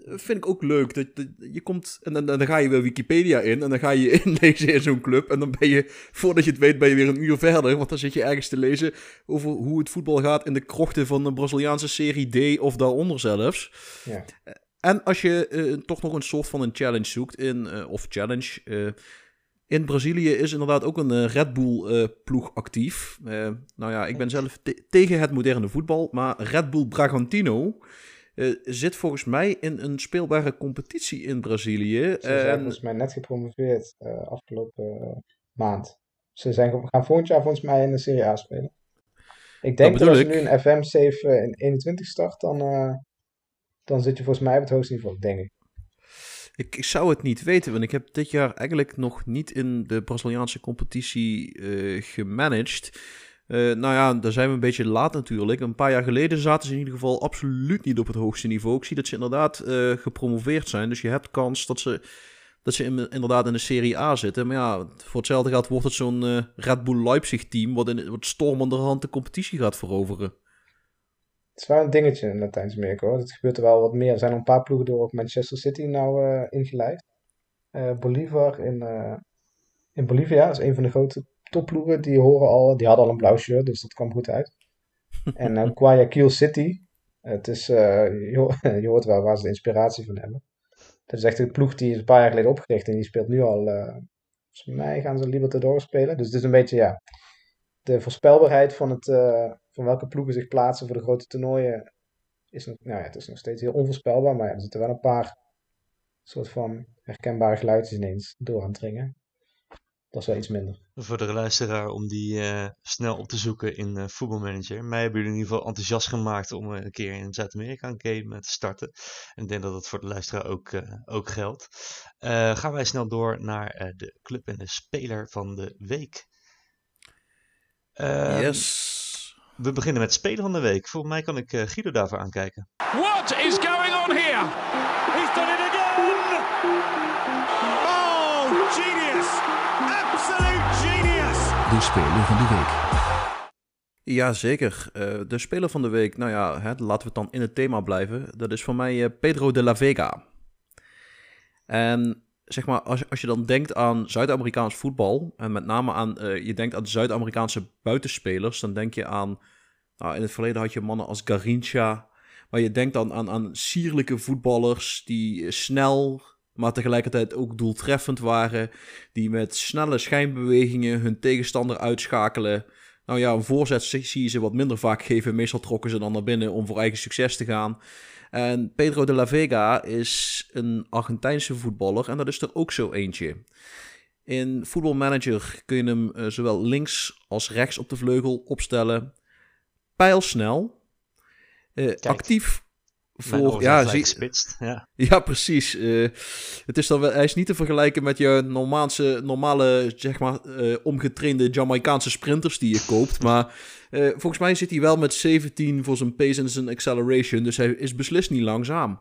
vind ik ook leuk. Dat, dat je komt en dan, dan, ga je weer Wikipedia in en dan ga je inlezen in zo'n club. En dan ben je, voordat je het weet, ben je weer een uur verder. Want dan zit je ergens te lezen over hoe het voetbal gaat in de krochten van de Braziliaanse Serie D of daaronder zelfs. Ja. En als je uh, toch nog een soort van een challenge zoekt in, of challenge in Brazilië is inderdaad ook een uh, Red Bull-ploeg uh, actief. Uh, nou ja, ik ben zelf te tegen het moderne voetbal, maar Red Bull Bragantino zit volgens mij in een speelbare competitie in Brazilië. Ze zijn volgens mij net gepromoveerd afgelopen maand. Ze zijn, gaan volgend jaar volgens mij in de Serie A spelen. Ik denk dat, als je nu een FM 7 in 21 start, dan, dan zit je volgens mij op het hoogste niveau, denk ik. Ik, zou het niet weten, want ik heb dit jaar eigenlijk nog niet in de Braziliaanse competitie uh, gemanaged. Uh, nou ja, daar zijn we een beetje laat natuurlijk. Een paar jaar geleden zaten ze in ieder geval absoluut niet op het hoogste niveau. Ik zie dat ze inderdaad uh, gepromoveerd zijn. Dus je hebt kans dat ze, dat ze in, inderdaad in de Serie A zitten. Maar ja, voor hetzelfde geld wordt het zo'n Red Bull Leipzig team... wat, in, wat stormenderhand de competitie gaat veroveren. Het is wel een dingetje in Latijns-Amerika hoor. Het gebeurt er wel wat meer. Er zijn een paar ploegen door ook Manchester City nou uh, ingelijfd. Uh, Bolivar in, uh, in Bolivia is een van de grote topploegen. Die, horen al, die hadden al een blauw shirt, dus dat kwam goed uit. en uh, Guayaquil City. Het is, je, je, hoort wel waar ze de inspiratie van hebben. Dat is echt een ploeg die is een paar jaar geleden opgericht. En die speelt nu al, volgens mij gaan ze Libertadores spelen. Dus het is een beetje, ja, de voorspelbaarheid van het van welke ploegen zich plaatsen voor de grote toernooien is nog, nou ja, het is nog steeds heel onvoorspelbaar. Maar ja, er zitten wel een paar soort van herkenbare geluidjes ineens door aan het dringen. Dat is wel iets minder. Voor de luisteraar om die uh, snel op te zoeken in uh, Voetbalmanager. Mij hebben jullie in ieder geval enthousiast gemaakt om uh, een keer in Zuid-Amerika een game te starten. En ik denk dat dat voor de luisteraar ook, ook geldt. gaan wij snel door naar de club en de speler van de week. Ehm, yes. We beginnen met Speler van de Week. Volgens mij kan ik uh, Guido daarvoor aankijken. What is going on here? He's done it again! Oh, genius! Absolute genius! De Speler van de Week. Jazeker. Uh, de Speler van de Week, nou ja, hè, laten we het dan in het thema blijven. Dat is voor mij uh, Pedro de la Vega. En zeg maar, als, als je dan denkt aan Zuid-Amerikaans voetbal, en met name aan, uh, je denkt aan Zuid-Amerikaanse buitenspelers, dan denk je aan, nou, in het verleden had je mannen als Garincha, maar je denkt dan aan, aan sierlijke voetballers die snel, maar tegelijkertijd ook doeltreffend waren, die met snelle schijnbewegingen hun tegenstander uitschakelen. Nou ja, een voorzet zie je ze wat minder vaak geven. Meestal trokken ze dan naar binnen om voor eigen succes te gaan. En Pedro de la Vega is een Argentijnse voetballer en dat is er ook zo eentje. In Football Manager kun je hem uh, zowel links als rechts op de vleugel opstellen. Pijlsnel. Uh, actief voor. Ja, zie, ja. ja, precies. Uh, het is dan wel, hij is niet te vergelijken met je normaalse, normale, zeg maar, omgetrainde Jamaicaanse sprinters die je koopt. maar uh, volgens mij zit hij wel met 17 voor zijn pace en zijn acceleration. Dus hij is beslist niet langzaam.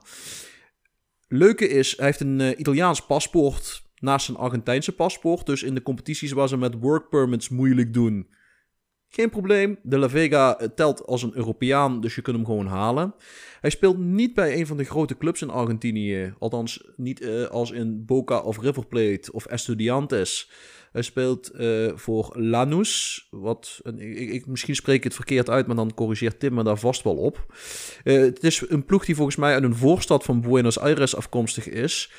Leuke is, hij heeft een Italiaans paspoort naast zijn Argentijnse paspoort. Dus in de competities waar ze met work permits moeilijk doen, Geen probleem, de La Vega eh, telt als een Europeaan, dus je kunt hem gewoon halen. Hij speelt niet bij een van de grote clubs in Argentinië. Althans, niet uh, als in Boca of River Plate of Estudiantes. Hij speelt uh, voor Lanús. Wat, ik, ik, misschien spreek ik het verkeerd uit, maar dan corrigeert Tim me daar vast wel op. Het is een ploeg die volgens mij uit een voorstad van Buenos Aires afkomstig is.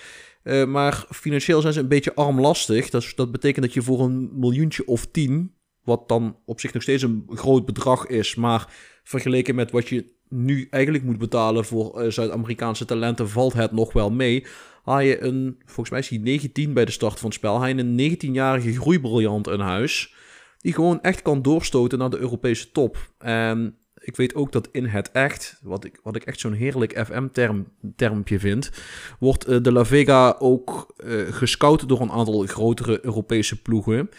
Maar financieel zijn ze een beetje armlastig. Dat betekent dat je voor een miljoentje of tien, wat dan op zich nog steeds een groot bedrag is, maar vergeleken met wat je nu eigenlijk moet betalen voor Zuid-Amerikaanse talenten, valt het nog wel mee haal je een, volgens mij is hij 19 bij de start van het spel, je een 19-jarige groeibriljant in huis, die gewoon echt kan doorstoten naar de Europese top. En ik weet ook dat in het echt, wat ik, wat ik echt zo'n heerlijk FM-termpje vind, wordt uh, de La Vega ook uh, gescout door een aantal grotere Europese ploegen.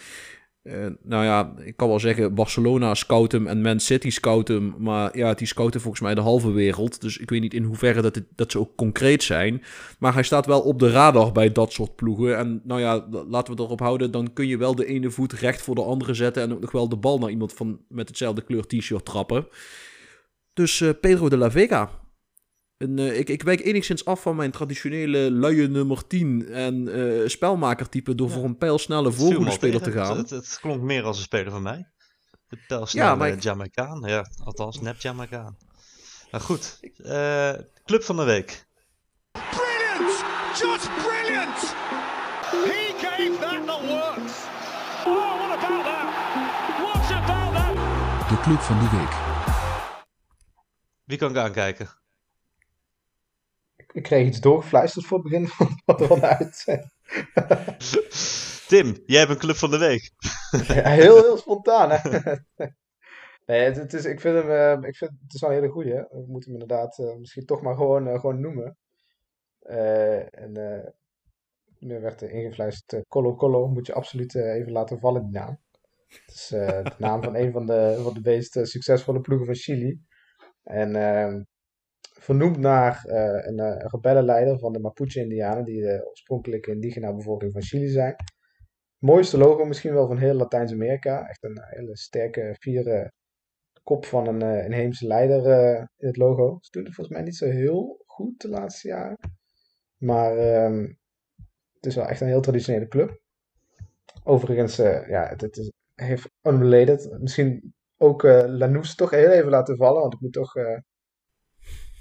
Uh, nou ja, ik kan wel zeggen, Barcelona scout hem en Man City scout hem. Maar ja, die scouten volgens mij de halve wereld. Dus ik weet niet in hoeverre dat, dat ze ook concreet zijn. Maar hij staat wel op de radar bij dat soort ploegen. En nou ja, laten we erop houden. Dan kun je wel de ene voet recht voor de andere zetten. En ook nog wel de bal naar iemand van, met hetzelfde kleur t-shirt trappen. Dus uh, Pedro de la Vega. Een, uh, ik, ik wijk enigszins af van mijn traditionele luie nummer 10 en uh, spelmakertype door ja. voor een pijlsnelle volgende speler te gaan. Het, het, het, klonk meer als een speler van mij. De pijlsnelle ja, maar... Jamaicaan. Ja, althans, nep Jamaicaan. Nou goed, uh, club van de week. Brilliant! Just brilliant! He gave that the works. Oh, what about that? What about that? De club van de week. Wie kan ik aankijken? Ik kreeg iets doorgefluisterd voor het begin van, van de uitzending. Tim, jij hebt een club van de week. ja, heel, heel spontaan, hè? nee, het, het, is, ik vind hem, uh, ik vind, het is wel een hele goeie. We moeten hem inderdaad uh, misschien toch maar gewoon, uh, gewoon noemen. en nu werd er ingefluisterd, Colo Colo moet je absoluut even laten vallen, die naam. Het is de naam van een van de, van de meest succesvolle ploegen van Chili. En ehm, vernoemd naar uh, een, een rebellenleider van de Mapuche-Indianen, die de oorspronkelijke indigena bevolking van Chili zijn. Mooiste logo misschien wel van heel Latijns-Amerika. Echt een hele sterke, vierde kop van een uh, inheemse leider uh, in het logo. Ze doen het volgens mij niet zo heel goed de laatste jaren. Maar um, het is wel echt een heel traditionele club. Overigens, ja, het, het is, heeft. Misschien ook Lanús toch heel even laten vallen, want ik moet toch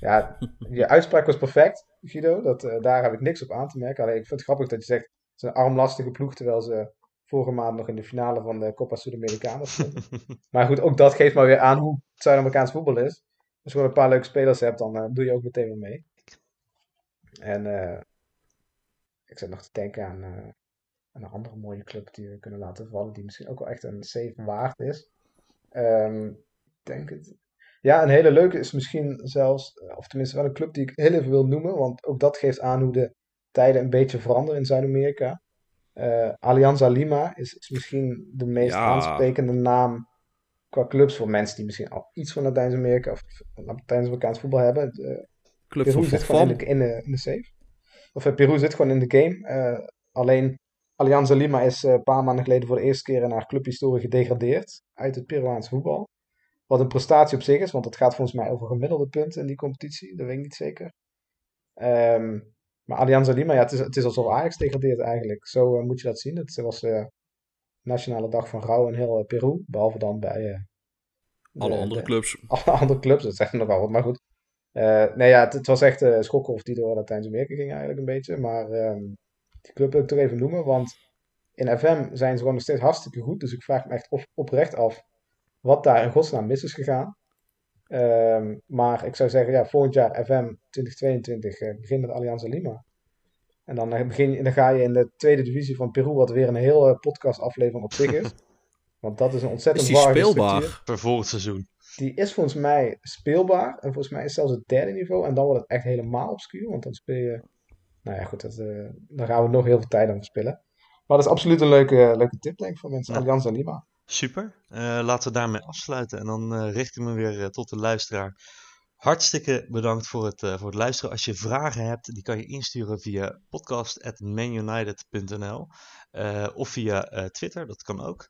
ja, je uitspraak was perfect, Guido. Dat, uh, daar heb ik niks op aan te merken. Alleen ik vind het grappig dat je zegt, het is een armlastige ploeg, terwijl ze vorige maand nog in de finale van de Copa Sudamericana stonden. maar goed, ook dat geeft maar weer aan hoe het Zuid-Amerikaans voetbal is. Als je gewoon een paar leuke spelers hebt, dan uh, doe je ook meteen weer mee. En uh, ik zit nog te denken aan, aan, een andere mooie club die we kunnen laten vallen, die misschien ook wel echt een save waard is. Um, ik denk het, ja, een hele leuke is misschien zelfs, eh, of tenminste wel een club die ik heel even wil noemen, want ook dat geeft aan hoe de tijden een beetje veranderen in Zuid-Amerika. Uh, Alianza Lima is, is, misschien de meest ja. aansprekende naam qua clubs voor mensen die misschien al iets van Latijns-Amerika of Latijns-Amerikaans voetbal hebben. Uh, Club Peru zit gewoon in de, in, de, in de safe. Of uh, Peru zit gewoon in de game. alleen Alianza Lima is een paar maanden geleden voor de eerste keer in haar clubhistorie gedegradeerd uit het Peruaanse voetbal. Wat een prestatie op zich is, want het gaat volgens mij over gemiddelde punten in die competitie. Dat weet ik niet zeker. Um, maar Alianza Lima, ja, het is, het is alsof Ajax degradeert eigenlijk. Zo uh, moet je dat zien. Het was de uh, nationale dag van rouw in heel uh, Peru. Behalve dan bij... De, alle andere de, clubs. Alle andere clubs, dat zegt nog wel wat. Maar goed. nee, ja, het, het was echt schokken of die door Latijns-Amerika ging eigenlijk een beetje. Maar um, die club wil ik toch even noemen. Want in FM zijn ze gewoon nog steeds hartstikke goed. Dus ik vraag me echt op, oprecht af wat daar in godsnaam mis is gegaan. Um, maar ik zou zeggen, ja, volgend jaar FM 2022 uh, begint met Alianza Lima. En dan, uh, begin, dan ga je in de tweede divisie van Peru, wat weer een hele podcast aflevering op zich is. Want dat is een ontzettend is die speelbaar voor volgend seizoen? Die is volgens mij speelbaar. En volgens mij is zelfs het derde niveau. En dan wordt het echt helemaal obscuur. Want dan speel je... Nou ja, goed. Dat, uh, daar gaan we nog heel veel tijd aan verspillen. Maar dat is absoluut een leuke, leuke tip, denk ik, voor mensen. Ja. Alianza Lima. Super. Uh, laten we daarmee afsluiten. En dan uh, richt ik me weer uh, tot de luisteraar. Hartstikke bedankt voor het, voor het luisteren. Als je vragen hebt, die kan je insturen via podcast.manunited.nl of via Twitter, dat kan ook.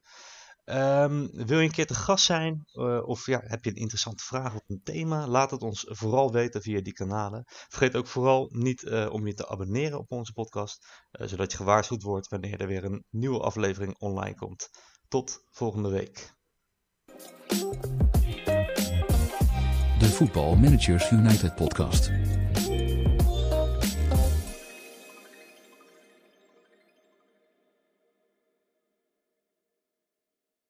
Ehm, wil je een keer te gast zijn? Of ja, heb je een interessante vraag of een thema? Laat het ons vooral weten via die kanalen. Vergeet ook vooral niet om je te abonneren op onze podcast, zodat je gewaarschuwd wordt wanneer er weer een nieuwe aflevering online komt. Tot volgende week. De Voetbal Managers United podcast.